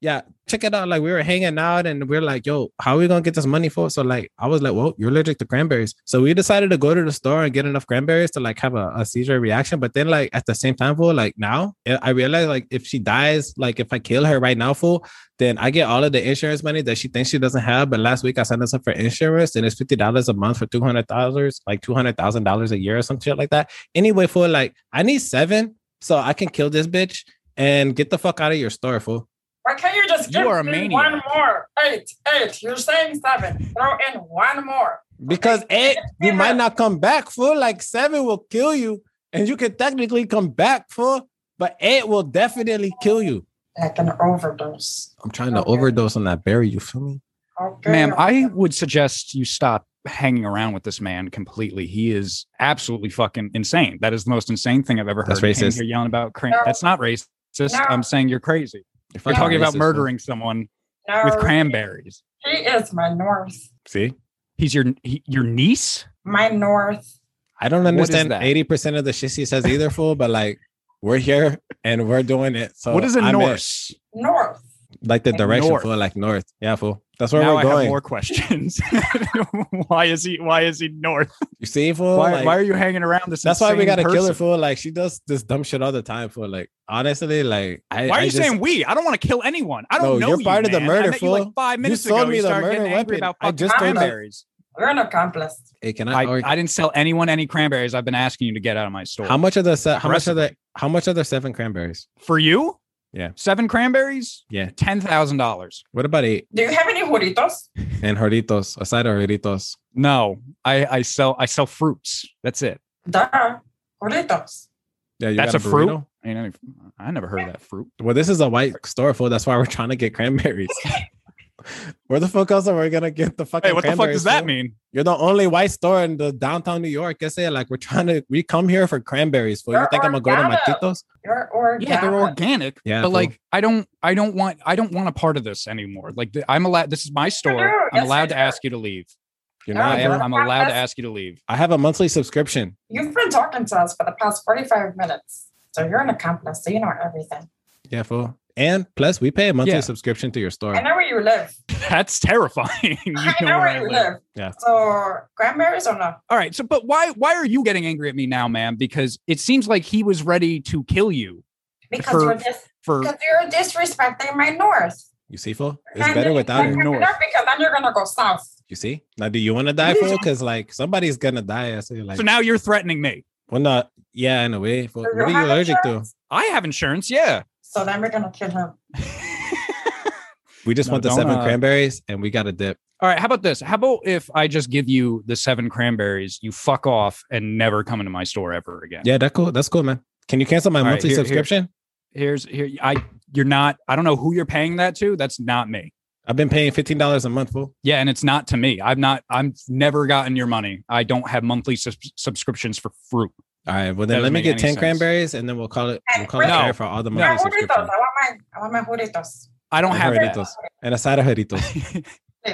yeah, check it out. Like we were hanging out and we are like, yo, how are we gonna get this money for? So like I was like, well, you're allergic to cranberries. So we decided to go to the store and get enough cranberries to like have a, a seizure reaction. But then like at the same time, fool, like now eh, I I realize like if she dies, like if I kill her right now, fool, then I get all of the insurance money that she thinks she doesn't have. But last week I signed us up for insurance and it's fifty dollars a month for two hundred dollars, like two hundred thousand dollars a year or some shit like that. Anyway, fool, like I need seven so I can kill this bitch and get the fuck out of your store, fool. Why can't you just you are a me maniac. one more? Eight, eight. You're saying seven. Throw in one more. Because eight, you might not come back, fool. Like seven will kill you, and you can technically come back, fool. But eight will definitely kill you. Like an overdose. I'm trying to Okay. overdose on that berry. You feel me? Okay. Ma'am, I would suggest you stop hanging around with this man completely. He is absolutely fucking insane. That is the most insane thing I've ever heard. That's You came racist. Here yelling about cran- No. That's not racist. No. I'm saying you're crazy. You're We're fucking talking about murdering someone no, with cranberries. He is my north. See, He's your he, your niece. My north. I don't understand eighty percent of the shit he says either, fool. But like, we're here and we're doing it. So what is a I'm. Norse? North. Like the direction, North. fool. Like north. Yeah, fool. That's where now we're going. I going. have more questions. why is he? Why is he north? You see, fool. Why, Like, why are you hanging around this? that's why we gotta kill her, person? fool. Like she does this dumb shit all the time, fool. Like honestly, like I. Why are I you just- saying we? I don't want to kill anyone. I don't No, know. you're you, part of the man. I murder, met you like fool. five You minutes sold ago. me you the murder getting angry weapon. about I fucking just cranberries. You're an accomplice. Hey, can I? I, or- I didn't sell anyone any cranberries. I've been asking you to get out of my store. how much are the se- how much are the how much are the seven cranberries? for you? Yeah. seven cranberries. Yeah. ten thousand dollars. What about eight Do you have any juritos? and Joritos? A side of Joritos. No, I I sell I sell fruits. That's it. Duh. Juritos. Yeah, you That's a fruit. burrito? I, mean, I never heard of that fruit. Well, this is a white store, fool. That's why we're trying to get cranberries. Where the fuck else are we gonna get the fucking? Hey, what the fuck does that fool? mean? You're the only white store in the downtown New York. I say like we're trying to. We come here for cranberries. Fool. You They're think I'm gonna go to organic. Matitos? You're organic. Yeah, they're organic. Yeah, but fool. like I don't I don't want I don't want a part of this anymore. Like the, I'm allowed. This is my store. do. I'm Yes, allowed to do. ask you to leave. You're No, not. I am. I'm allowed to ask you to leave. I have a monthly subscription. You've been talking to us for the past 45 minutes. So you're an accomplice. So you know everything. Yeah, fool. And plus, we pay a monthly Yeah. subscription to your store. I know where you live. That's terrifying. You I know where you live. Yeah. So cranberries or no? All right. So, but why why are you getting angry at me now, ma'am? Because it seems like he was ready to kill you Because For- you're dis- for. because you're disrespecting my north. You see, fool? It's And better without it. North. North because then you're gonna go south. You see? Now, do you want to die, fool? Because like somebody's gonna die. I say like, So now you're threatening me. well, not yeah, in a way. Fool. What are you have allergic to? I have insurance. Yeah. So then we're gonna kill him. We just No, want the seven uh, cranberries, and we got a dip. All right. How about this? How about if I just give you the seven cranberries, you fuck off and never come into my store ever again? Yeah, that's cool. That's cool, man. Can you cancel my All right, monthly here- here. subscription? Here's here. I you're not. I don't know who you're paying that to. That's not me. I've been paying fifteen dollars a month, fool. Yeah, and it's not to me. I'm not. I'm never gotten your money. I don't have monthly sus- subscriptions for fruit. All right, well then Doesn't let me get ten sense. cranberries, and then we'll call it. We'll call it No. fair for all the No. My monthly juritos. I want my I want my juritos. I don't And have that. And a side of Joritos.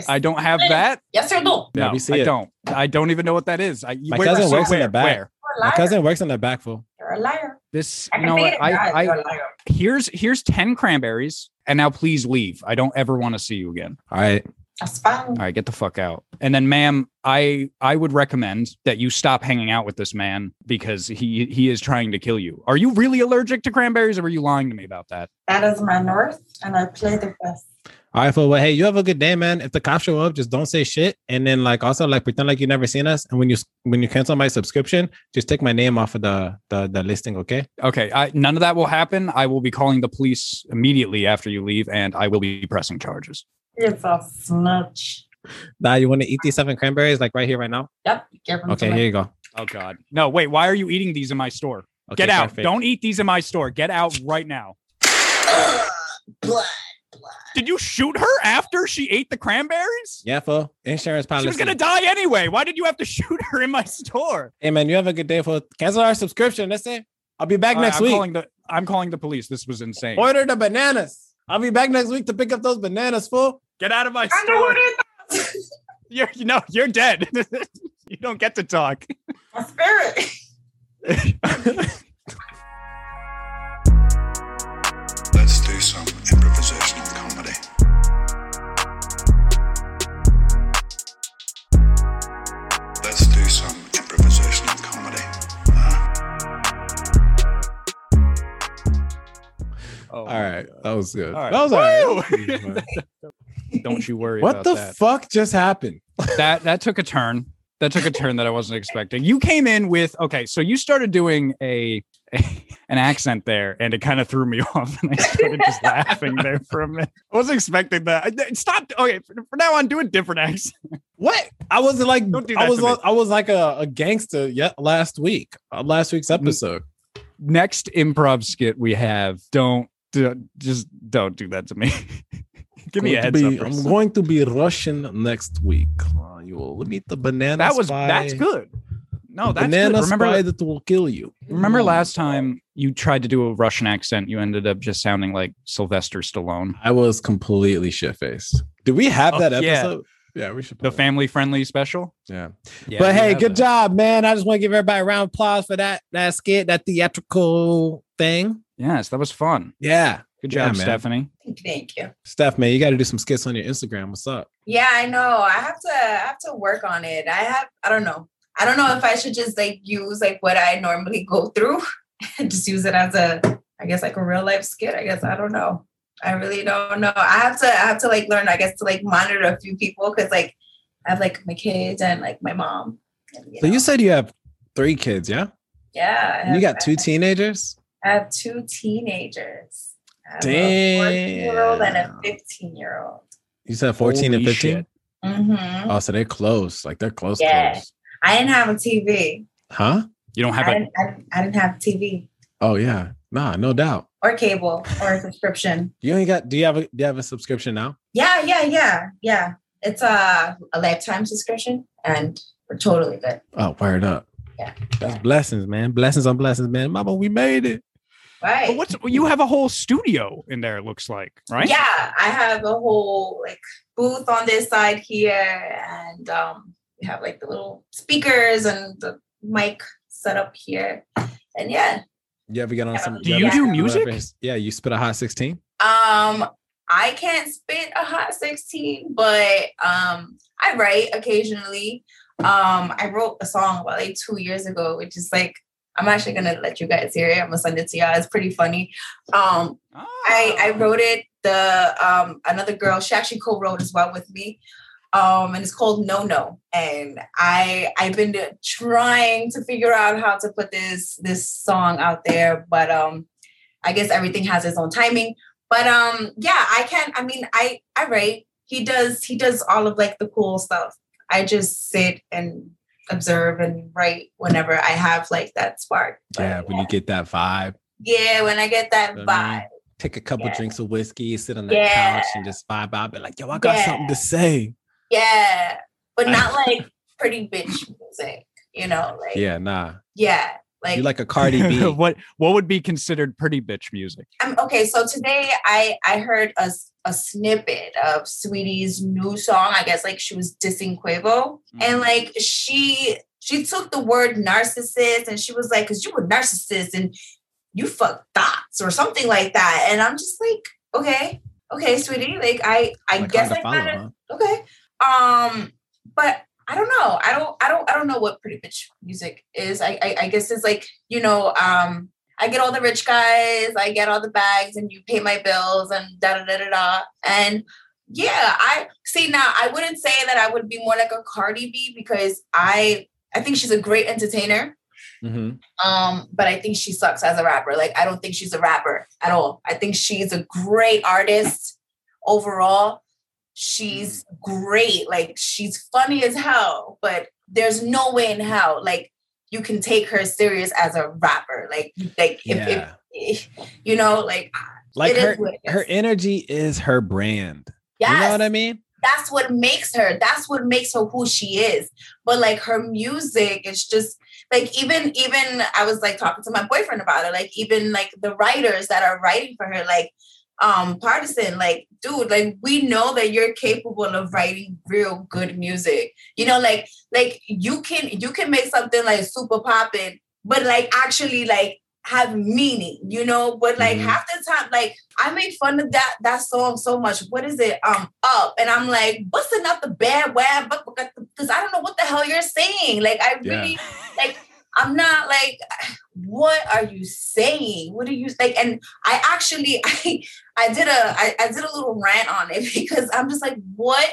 I don't have that. Yes, or do. Yeah, No, we see I it. don't. I don't even know what that is. I, My where- cousin so works in the back. where? You're a My cousin works in the back, fool. You're a liar. This, I you can know what? I. I, You're a liar. here's here's ten cranberries, and now please leave. I don't ever want to see you again. All right, That's fine. All right, get the fuck out. And then, ma'am, I I would recommend that you stop hanging out with this man because he he is trying to kill you. Are you really allergic to cranberries, or are you lying to me about that? That is my north, and I play the best. all right, fool. Well, hey, you have a good day, man. If the cops show up, just don't say shit, and then like also like pretend like you never seen us. And when you when you cancel my subscription, just take my name off of the the, the listing, okay? Okay, I, none of that will happen. I will be calling the police immediately after you leave, and I will be pressing charges. It's a snitch. Nah, you want to eat these seven cranberries like right here, right now? Yep. Okay, here you go. Oh God, no! Wait, why are you eating these in my store? Okay, Get out! perfect. Don't eat these in my store. Get out right now. Blood. Did you shoot her after she ate the cranberries? Yeah, fool. Insurance policy. She was gonna die anyway. Why did you have to shoot her in my store? Hey man, you have a good day, fool. Cancel our subscription. That's it. I'll be back All right, next I'm week. Calling the, I'm calling the police. This was insane. Order the bananas. I'll be back next week to pick up those bananas, fool. Get out of my I know store. what it is. You're, you know, you're dead. you don't get to talk. My spirit. Let's do some improvisational comedy. Let's do some improvisational comedy. Oh, All right, that was good. All right. That was all right. Woo! That was good. Don't you worry what the that. fuck just happened? that that took a turn. that took a turn that I wasn't expecting. You came in with okay, so you started doing a, a an accent there, and it kind of threw me off, and I started just laughing there for a minute. I wasn't expecting that. Stop. Okay, for for now on, do a different accent. What? I was like, Don't do I was, to. I was like a, a gangster. Yet last week, uh, last week's episode. Next improv skit we have. Don't do, just don't do that to me. Give me a heads to up. I'm going to be Russian next week. Uh, you will meet the banana. that was spy. that's good. No, that's banana good. Remember, spy that will kill you. remember last time you tried to do a Russian accent, you ended up just sounding like Sylvester Stallone. I was completely shit faced. Did we have Oh, that episode? Yeah, we should. The family friendly special. Yeah. Yeah, but hey, good that. job, man. I just want to give everybody a round of applause for that that skit, that theatrical thing. Yes, that was fun. Yeah. Good job, man. Stephanie. Thank you. Steph, man, you got to do some skits on your Instagram. What's up? Yeah, I know. I have to I have to work on it. I have I don't know. I don't know if I should just like use like what I normally go through and just use it as a I guess like a real life skit. I guess I don't know. I really don't know. I have to I have to like learn, I guess, to like monitor a few people because like I have like my kids and like my mom. And, So you said you have three kids, yeah? yeah. I You got two teenagers? I have two teenagers. I have a 14 year old and a 15 year old. You said 14 and 15? Mm-hmm. Oh, so they're close. Like they're close, Yeah. close. I didn't have a TV. Huh? You don't have I a didn't, I, didn't, I didn't have TV Oh, yeah. Nah, no doubt. or cable or a subscription. You only got, do you have a, do you have a subscription now? Yeah, yeah, yeah, yeah. It's a, a lifetime subscription and we're totally good. Oh, wired up. Yeah. That's blessings, man. Blessings on blessings, man. Mama, we made it. Right. But what's you have a whole studio in there? it Looks like right. Yeah, I have a whole like booth on this side here and um we have like the little speakers and the mic set up here. And yeah, You ever get on some? Do you ever- do ever- music? Yeah, you spit a hot 16? Um, I can't spit a hot 16, but um I write occasionally. Um, I wrote a song about like two years ago, which is like I'm actually gonna let you guys hear it. I'm gonna send it to y'all. It's pretty funny. Um, I I Ah. wrote it. The um another girl, she actually co-wrote as well with me. Um, and it's called No No. And I I've been trying to figure out how to put this this song out there, but um I guess everything has its own timing. But um yeah, I can't. I mean I I write. He does he does all of like the cool stuff. I just sit and observe and write whenever I have like that spark. But, Yeah, when you get that vibe, yeah, when I get that You know what I mean? vibe. take a couple Yeah. drinks of whiskey, sit on that Yeah. couch and just vibe out. Be like, yo, I got Yeah. something to say. Yeah, but not like pretty bitch music, you know? Like, yeah, nah. Yeah. Like, you like a Cardi B. what what would be considered pretty bitch music? I'm okay. So today I I heard a a snippet of Saweetie's new song. I guess like she was dissing Quavo, Mm. and like she she took the word narcissist and she was like, "Cause you were narcissist and you fuck thoughts or something like that." And I'm just like, okay, okay, Saweetie, like I I Like, guess I follow, kind of huh? okay um but i don't know i don't i don't i don't know what pretty bitch music is I, I i guess it's like you know um i get all the rich guys i get all the bags and you pay my bills and da da da da da and yeah i see now i wouldn't say that i would be more like a cardi b because i i think she's a great entertainer Mhm. um, but I think she sucks as a rapper. Like, I don't think she's a rapper at all. I think she's a great artist overall. She's mm-hmm. great. Like, she's funny as hell, but there's no way in hell like you can take her serious as a rapper. Like, mm, like if, Yeah. if you know, like Like her, her energy is her brand. yes, You know what I mean? that's what makes her that's what makes her who she is but like her music it's just like even even i was like talking to my boyfriend about it like even like the writers that are writing for her like um Pardison like dude like we know that you're capable of writing real good music. You know like like you can you can make something like super poppin but like actually like have meaning you know? But like Mhm. half the time like i make fun of that that song so much. What is it? Um up. And i'm like busting up the bad web because i don't know what the hell you're saying. Like i Yeah. really like i'm not like what are you saying what are you like and i actually i i did a I, I did a little rant on it because i'm just like what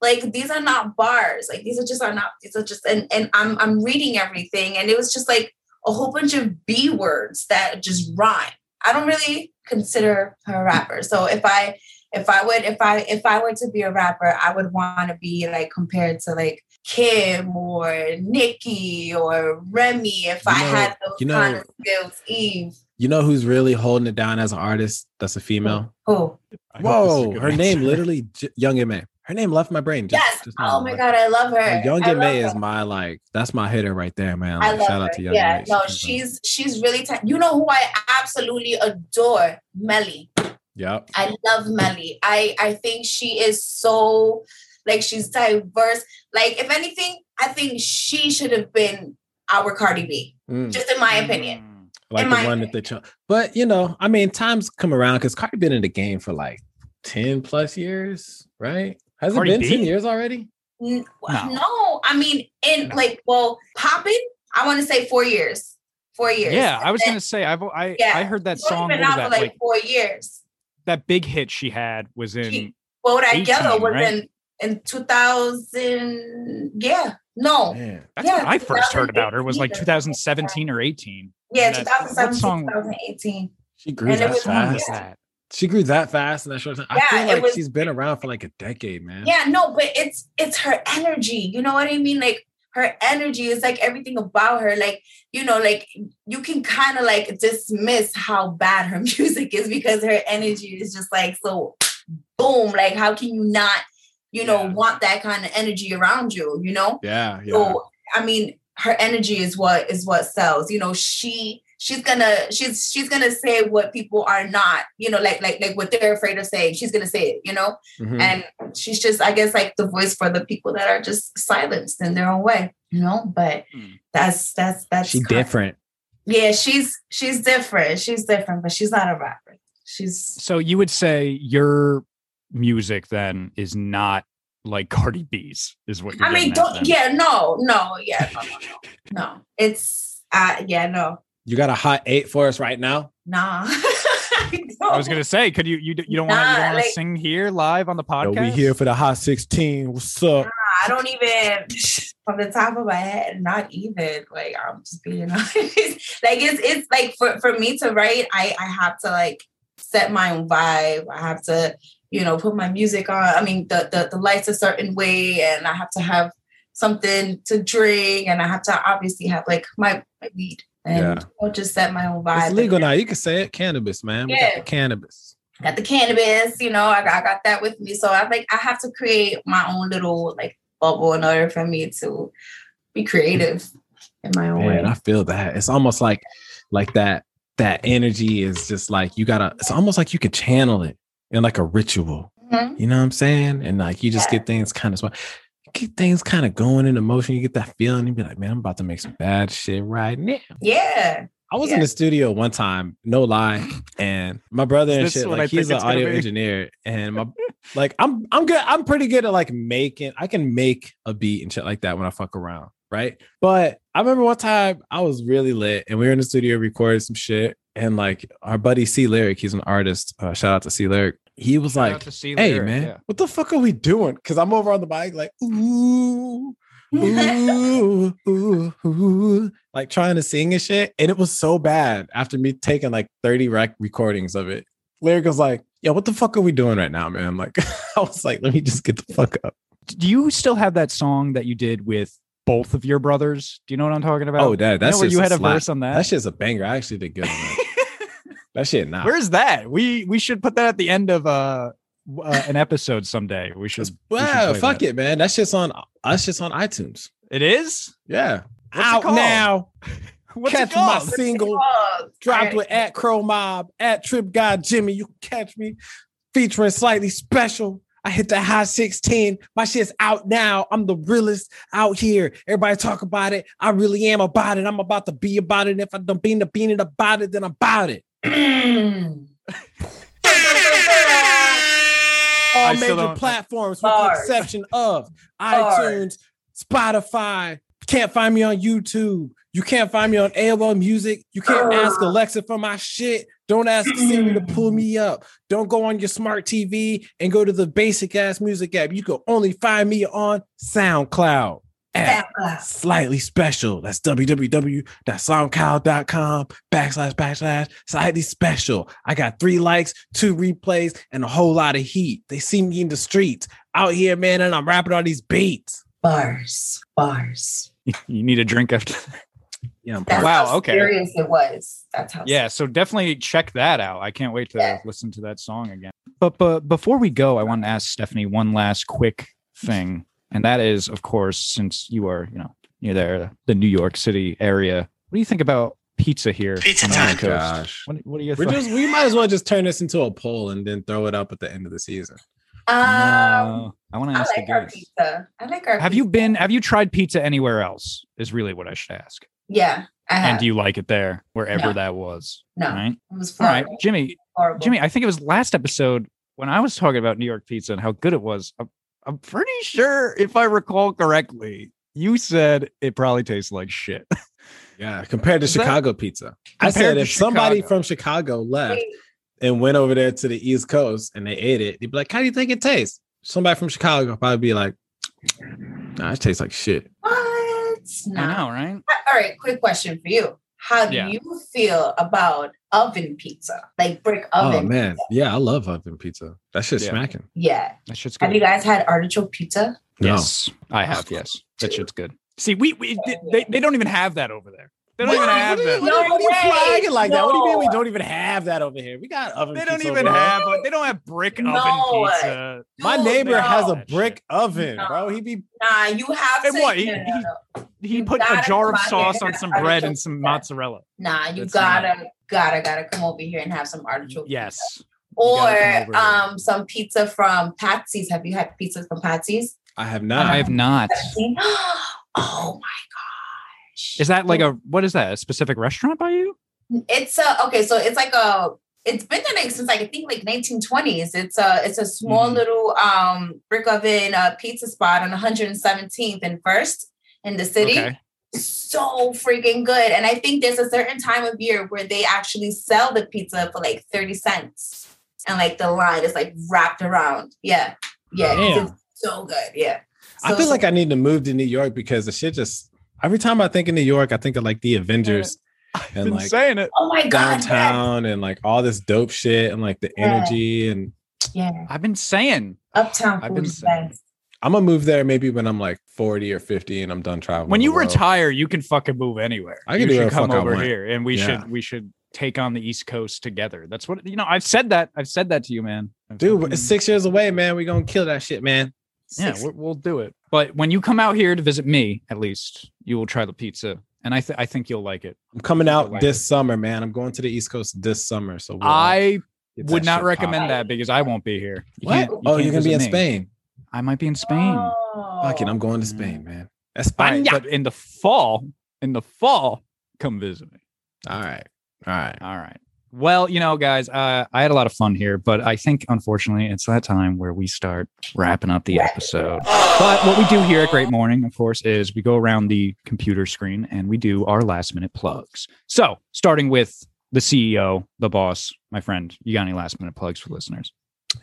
like these are not bars. Like these are just are not. These are just and and I'm I'm reading everything, and it was just like a whole bunch of B words that just rhyme. I don't really consider her a rapper. So if I if I would if I if I were to be a rapper, I would want to be like compared to like Kim or Nicki or Remy. If You I know- had those you know- kind of skills, Eve. You know who's really holding it down as an artist? That's a female. Who? I hope this is a Whoa, her answer. name literally J- Young M.A. Her name left my brain. Just, Yes. just Oh my like, god, I love her. like, Young I and May love is my like. That's my hitter right there, man. I love shout her. out to Young yeah, May. no, She's- she's she's really. ta- you know who I absolutely adore? Melly. Yep. I love Melly. I I think she is so like she's diverse. Like if anything, I think she should have been our Cardi B. Mm. Just in my opinion. like in the my one that the chose. But you know, I mean, times come around because Cardi been in the game for like 10 plus years, right? Has Cardi it been B? 10 years already? N- No. No. I mean in No. like well, popping. I want to say four years. Four years. Yeah, I was And gonna say I've I Yeah. I heard that she's song. been out that? for like, Like four years. that big hit she had was in. She- Well, that 18, yellow was right? in in 2000. Yeah. No. Man. That's yeah, when I first heard about her. Was like 2017 or 18. Yeah, that- 2017, song- 2018. She grew And that was- was fast. that? She grew that fast in that short time. I Yeah, feel it like was- she's been around for like a decade, man. Yeah, no, but it's it's her energy. You know what I mean? Like her energy is like everything about her. Like, you know, like you can kind of like dismiss how bad her music is because her energy is just like so boom. Like, how can you not, you know, Yeah. want that kind of energy around you, you know? Yeah. Yeah. So I mean, her energy is what is what sells. You know, she she's gonna she's she's gonna say what people are not. You know, like like like what they're afraid of saying. She's gonna say it. You know, Mhm. and she's just I guess like the voice for the people that are just silenced in their own way. You know, but Mm. that's that's that's she kind- different. Yeah, she's she's different. She's different, but she's not a rapper. She's So you would say your music then is not like Cardi B's, is what you're I mean, don't then. yeah, no, no, yeah, no, no, no. no. It's uh yeah, no. You got a hot eight for us right now? Nah. I was gonna say, could you you, you don't want to Nah, like- sing here live on the Yo, podcast? we here for the hot 16. What's up? I don't even from the top of my head, not even like I'm just being honest. like it's it's like for, for me to write, I I have to like set my own vibe. I have to, you know, put my music on. I mean the the, the lights a certain way and I have to have something to drink and I have to obviously have like my, my weed and Yeah. I'll just set my own vibe. It's legal now. You can say it. Cannabis, man. We got Yeah. the cannabis. got the cannabis, you know, I got, I got that with me. So I like I have to create my own little like bubble in order for me to be creative in my own Man, way. I feel that. It's almost like like that that energy is just like you gotta it's almost like you could channel it in like a ritual. Mhm. You know what I'm saying? And like you just Yeah. get things kind of get things kind of going in motion. You get that feeling. You be like, man, I'm about to make some bad shit right now. Yeah. I was Yeah. in the studio one time, no lie, and my brother and shit, what I like he's an audio be? engineer, and my like I'm I'm good. I'm pretty good at like making. I can make a beat and shit like that when I fuck around, right? But I remember one time I was really lit, and we were in the studio recording some shit, and like our buddy C Lyric, he's an artist. Uh, shout out to C Lyric. He was Shout like, "Hey Lyric, man, yeah. what the fuck are we doing?" Because I'm over on the bike, like, ooh ooh, ooh, ooh, like trying to sing and shit. And it was so bad after me taking like 30 rec- recordings of it. Lyric was like, yo, what the fuck are we doing right now, man? I'm Like, I was like, let me just get the fuck up. Do you still have that song that you did with both of your brothers? Do you know what I'm talking about? Oh, that, You that's know where you had a verse on that. That shit's a banger. I actually did good on that. that shit, nah. Where's that? We we should put that at the end of uh, uh an episode someday. We should. we should Wow, fuck that. it, man. That's just on, that's just on iTunes. It is. Yeah. What's Out called? now. What's catch it my single. Dropped with at Crow Mob, at Trip Guy Jimmy. You catch me featuring slightly special. I hit the high 16. My shit's out now. I'm the realest out here. Everybody talk about it. I really am about it. I'm about to be about it. And If I don't be in the being it about it, then I'm about it. All major platforms with the exception of iTunes, Spotify. Can't find me on YouTube. You can't find me on AOL Music. You can't ask Alexa for my shit. Don't ask Siri to pull mm. me up. Don't go on your smart TV and go to the basic ass music app. You can only find me on SoundCloud. At SoundCloud. slightly special. That's www.soundcloud.com backslash backslash slightly special. I got three likes, two replays, and a whole lot of heat. They see me in the streets out here, man, and I'm rapping on these beats. Bars. Bars. You need a drink after. Yeah, I'm That's. Wow, how okay. serious it was. That's how Yeah, so definitely check that out. I can't wait to Yeah. listen to that song again. But but before we go, I want to ask Stephanie one last quick thing, and that is, of course, since you are you know near there, the New York City area. What do you think about pizza here? Pizza time. East Gosh. What, what do you We're think? just we might as well just turn this into a poll and then throw it up at the end of the season. Um, No, I want to ask I ask like the our guys. pizza. I like our. Have you been? Have you tried pizza anywhere else? Is really what I should ask. Yeah, And do you like it there, wherever No. that was? No. Right. it was All right, Florida. Jimmy. Horrible. Jimmy, I think it was last episode when I was talking about New York pizza and how good it was. I'm, I'm pretty sure, if I recall correctly, you said it probably tastes like shit. Yeah, compared to Is that- Chicago pizza. I said to if somebody from Chicago left and went over there to the East Coast and they ate it, they'd be like, "How do you think it tastes?" Somebody from Chicago would probably be like, "Nah, it tastes like shit." What? I know, right? Uh, all right, quick question for you. How do Yeah. you feel about oven pizza? Like brick oven. Oh oven? man, yeah, I love oven pizza. That shit's Yeah. smacking. Yeah. That shit's good. Have you guys had artichoke pizza? No. Yes, I have. Yes, that shit's good. See, we, we oh, they, they don't even have that over there. They don't even have What are you- that. what are you- what are you flagging like that? What do you mean we don't even have that over here? We got oven. They don't even over here. have. They don't have brick No. oven pizza. My neighbor no. has a brick oven, No. bro. He be Nah, you have And to. what? He- no, no, he- no. He You put a jar of come out here sauce on some bread and some pizza. mozzarella. Nah, you That's gotta, gotta, gotta come over here and have some artichoke. pizza. Yes. Or gotta come over here. um, some pizza from Patsy's. Have you had pizza from Patsy's? I have not. I have not. oh my gosh! Is that like a what is that? A specific restaurant by you? It's a okay. So it's like a. It's been there like since like I think like 1920s. It's a it's a small Mhm. little um brick oven uh, pizza spot on 117th and First in the city. Okay. So freaking good, and I think there's a certain time of year where they actually sell the pizza for like 30 cents, and like the line is like wrapped around. Yeah, yeah, it's so good. Yeah, I So- feel like I need to move to New York because the shit just every time I think of New York, I think of like the Avengers I've and been like saying it. oh my god, yes. downtown and like all this dope shit and like the Yeah. energy and yeah, I've been saying uptown I've food been is saying- best. I'm gonna move there maybe when I'm like 40 or 50 and I'm done traveling. when you retire, you can fucking move anywhere. I can you should come over here, and we Yeah. should we should take on the East Coast together. That's what you know. I've said that. I've said that to you, man. I've dude, six years away, man. We gonna kill that shit, man. yeah, we'll, we'll do it. But when you come out here to visit me, at least you will try the pizza, and I th- I think you'll like it. I'm coming out like this it. summer, man. I'm going to the East Coast this summer. So we'll I would not recommend popping. that because I won't be here. You What? you oh, you're gonna be in me. Spain. I might be in Spain. Oh. Fuck it, I'm going to Mm. Spain, man. All right, España. but in the fall, in the fall, come visit me. All right, all right. All right. Well, you know, guys, uh, I had a lot of fun here, but I think unfortunately it's that time where we start wrapping up the episode. But what we do here at Great Morning, of course, is we go around the computer screen and we do our last minute plugs. So, starting with the CEO, the boss, my friend, you got any last minute plugs for listeners?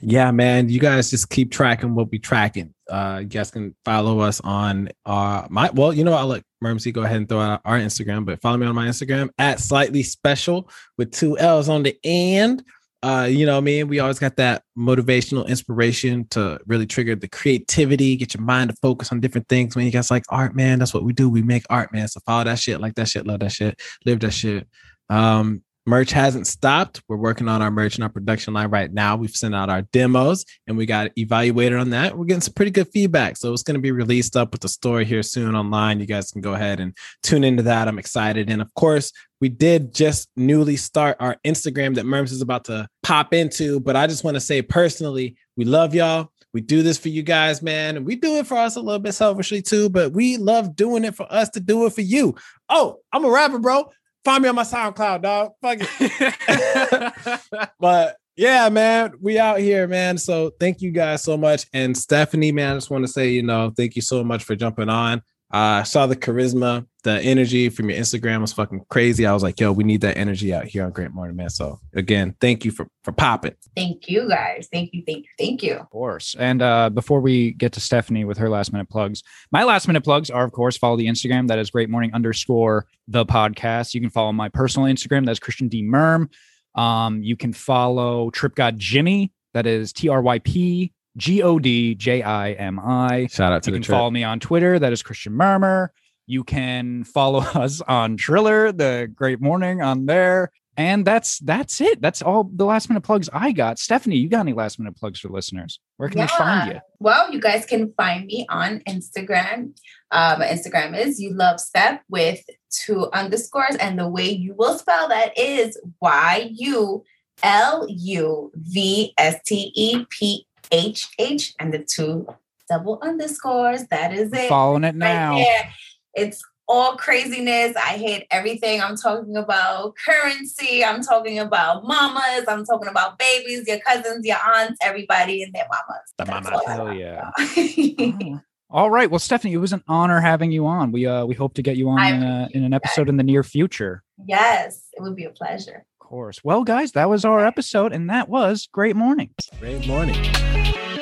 Yeah, man. You guys just keep tracking what we tracking. Uh, you guys can follow us on uh my well, you know, I'll let Mermsy go ahead and throw out our Instagram, but follow me on my Instagram at slightly special with two L's on the end. Uh, you know what I mean? We always got that motivational inspiration to really trigger the creativity, get your mind to focus on different things. When you guys like art, man, that's what we do. We make art, man. So follow that shit, like that shit, love that shit, live that shit. Um, merch hasn't stopped. We're working on our merch and our production line right now. We've sent out our demos and we got evaluated on that. We're getting some pretty good feedback. So it's going to be released up with the story here soon online. You guys can go ahead and tune into that. I'm excited. And of course, we did just newly start our Instagram that Merms is about to pop into. But I just want to say personally, we love y'all. We do this for you guys, man. And we do it for us a little bit selfishly too, but we love doing it for us to do it for you. Oh, I'm a rapper, bro. Find me on my SoundCloud, dog. Fuck it. but yeah, man, we out here, man. So thank you guys so much. And Stephanie, man, I just want to say, you know, thank you so much for jumping on. Uh, I saw the charisma, the energy from your Instagram was fucking crazy. I was like, yo, we need that energy out here on Great Morning, man. So again, thank you for for popping. Thank you guys. Thank you. Thank you. Thank you. Of course. And uh, before we get to Stephanie with her last minute plugs, my last minute plugs are, of course, follow the Instagram. That is Great Morning underscore the podcast. You can follow my personal Instagram. That's Christian D. Merm. Um, you can follow Trip God Jimmy. That is T R Y P G O D J I M I. Shout out to You the can trip. follow me on Twitter. That is Christian Murmur. You can follow us on Triller, the Great Morning on there. And that's that's it. That's all the last minute plugs I got. Stephanie, you got any last minute plugs for listeners? Where can they find you? Well, you guys can find me on Instagram. Uh, my Instagram is you love step with two underscores, and the way you will spell that is Y U L U V S T E P H H, and the two double underscores. That is it. Following it right now. there. It's all craziness. I hate everything. I'm talking about currency. I'm talking about mamas. I'm talking about babies, your cousins, your aunts, everybody and their mamas. The That's mamas. Hell yeah. Oh. All right. Well, Stephanie, it was an honor having you on. We uh we hope to get you on in, a, in an episode in the near future. yes, it would be a pleasure. Of course. Well, guys, that was our episode, and that was Great Morning. Great morning.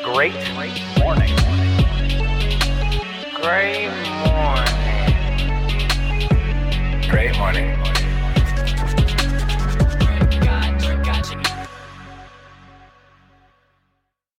Great morning. Great morning. Great morning.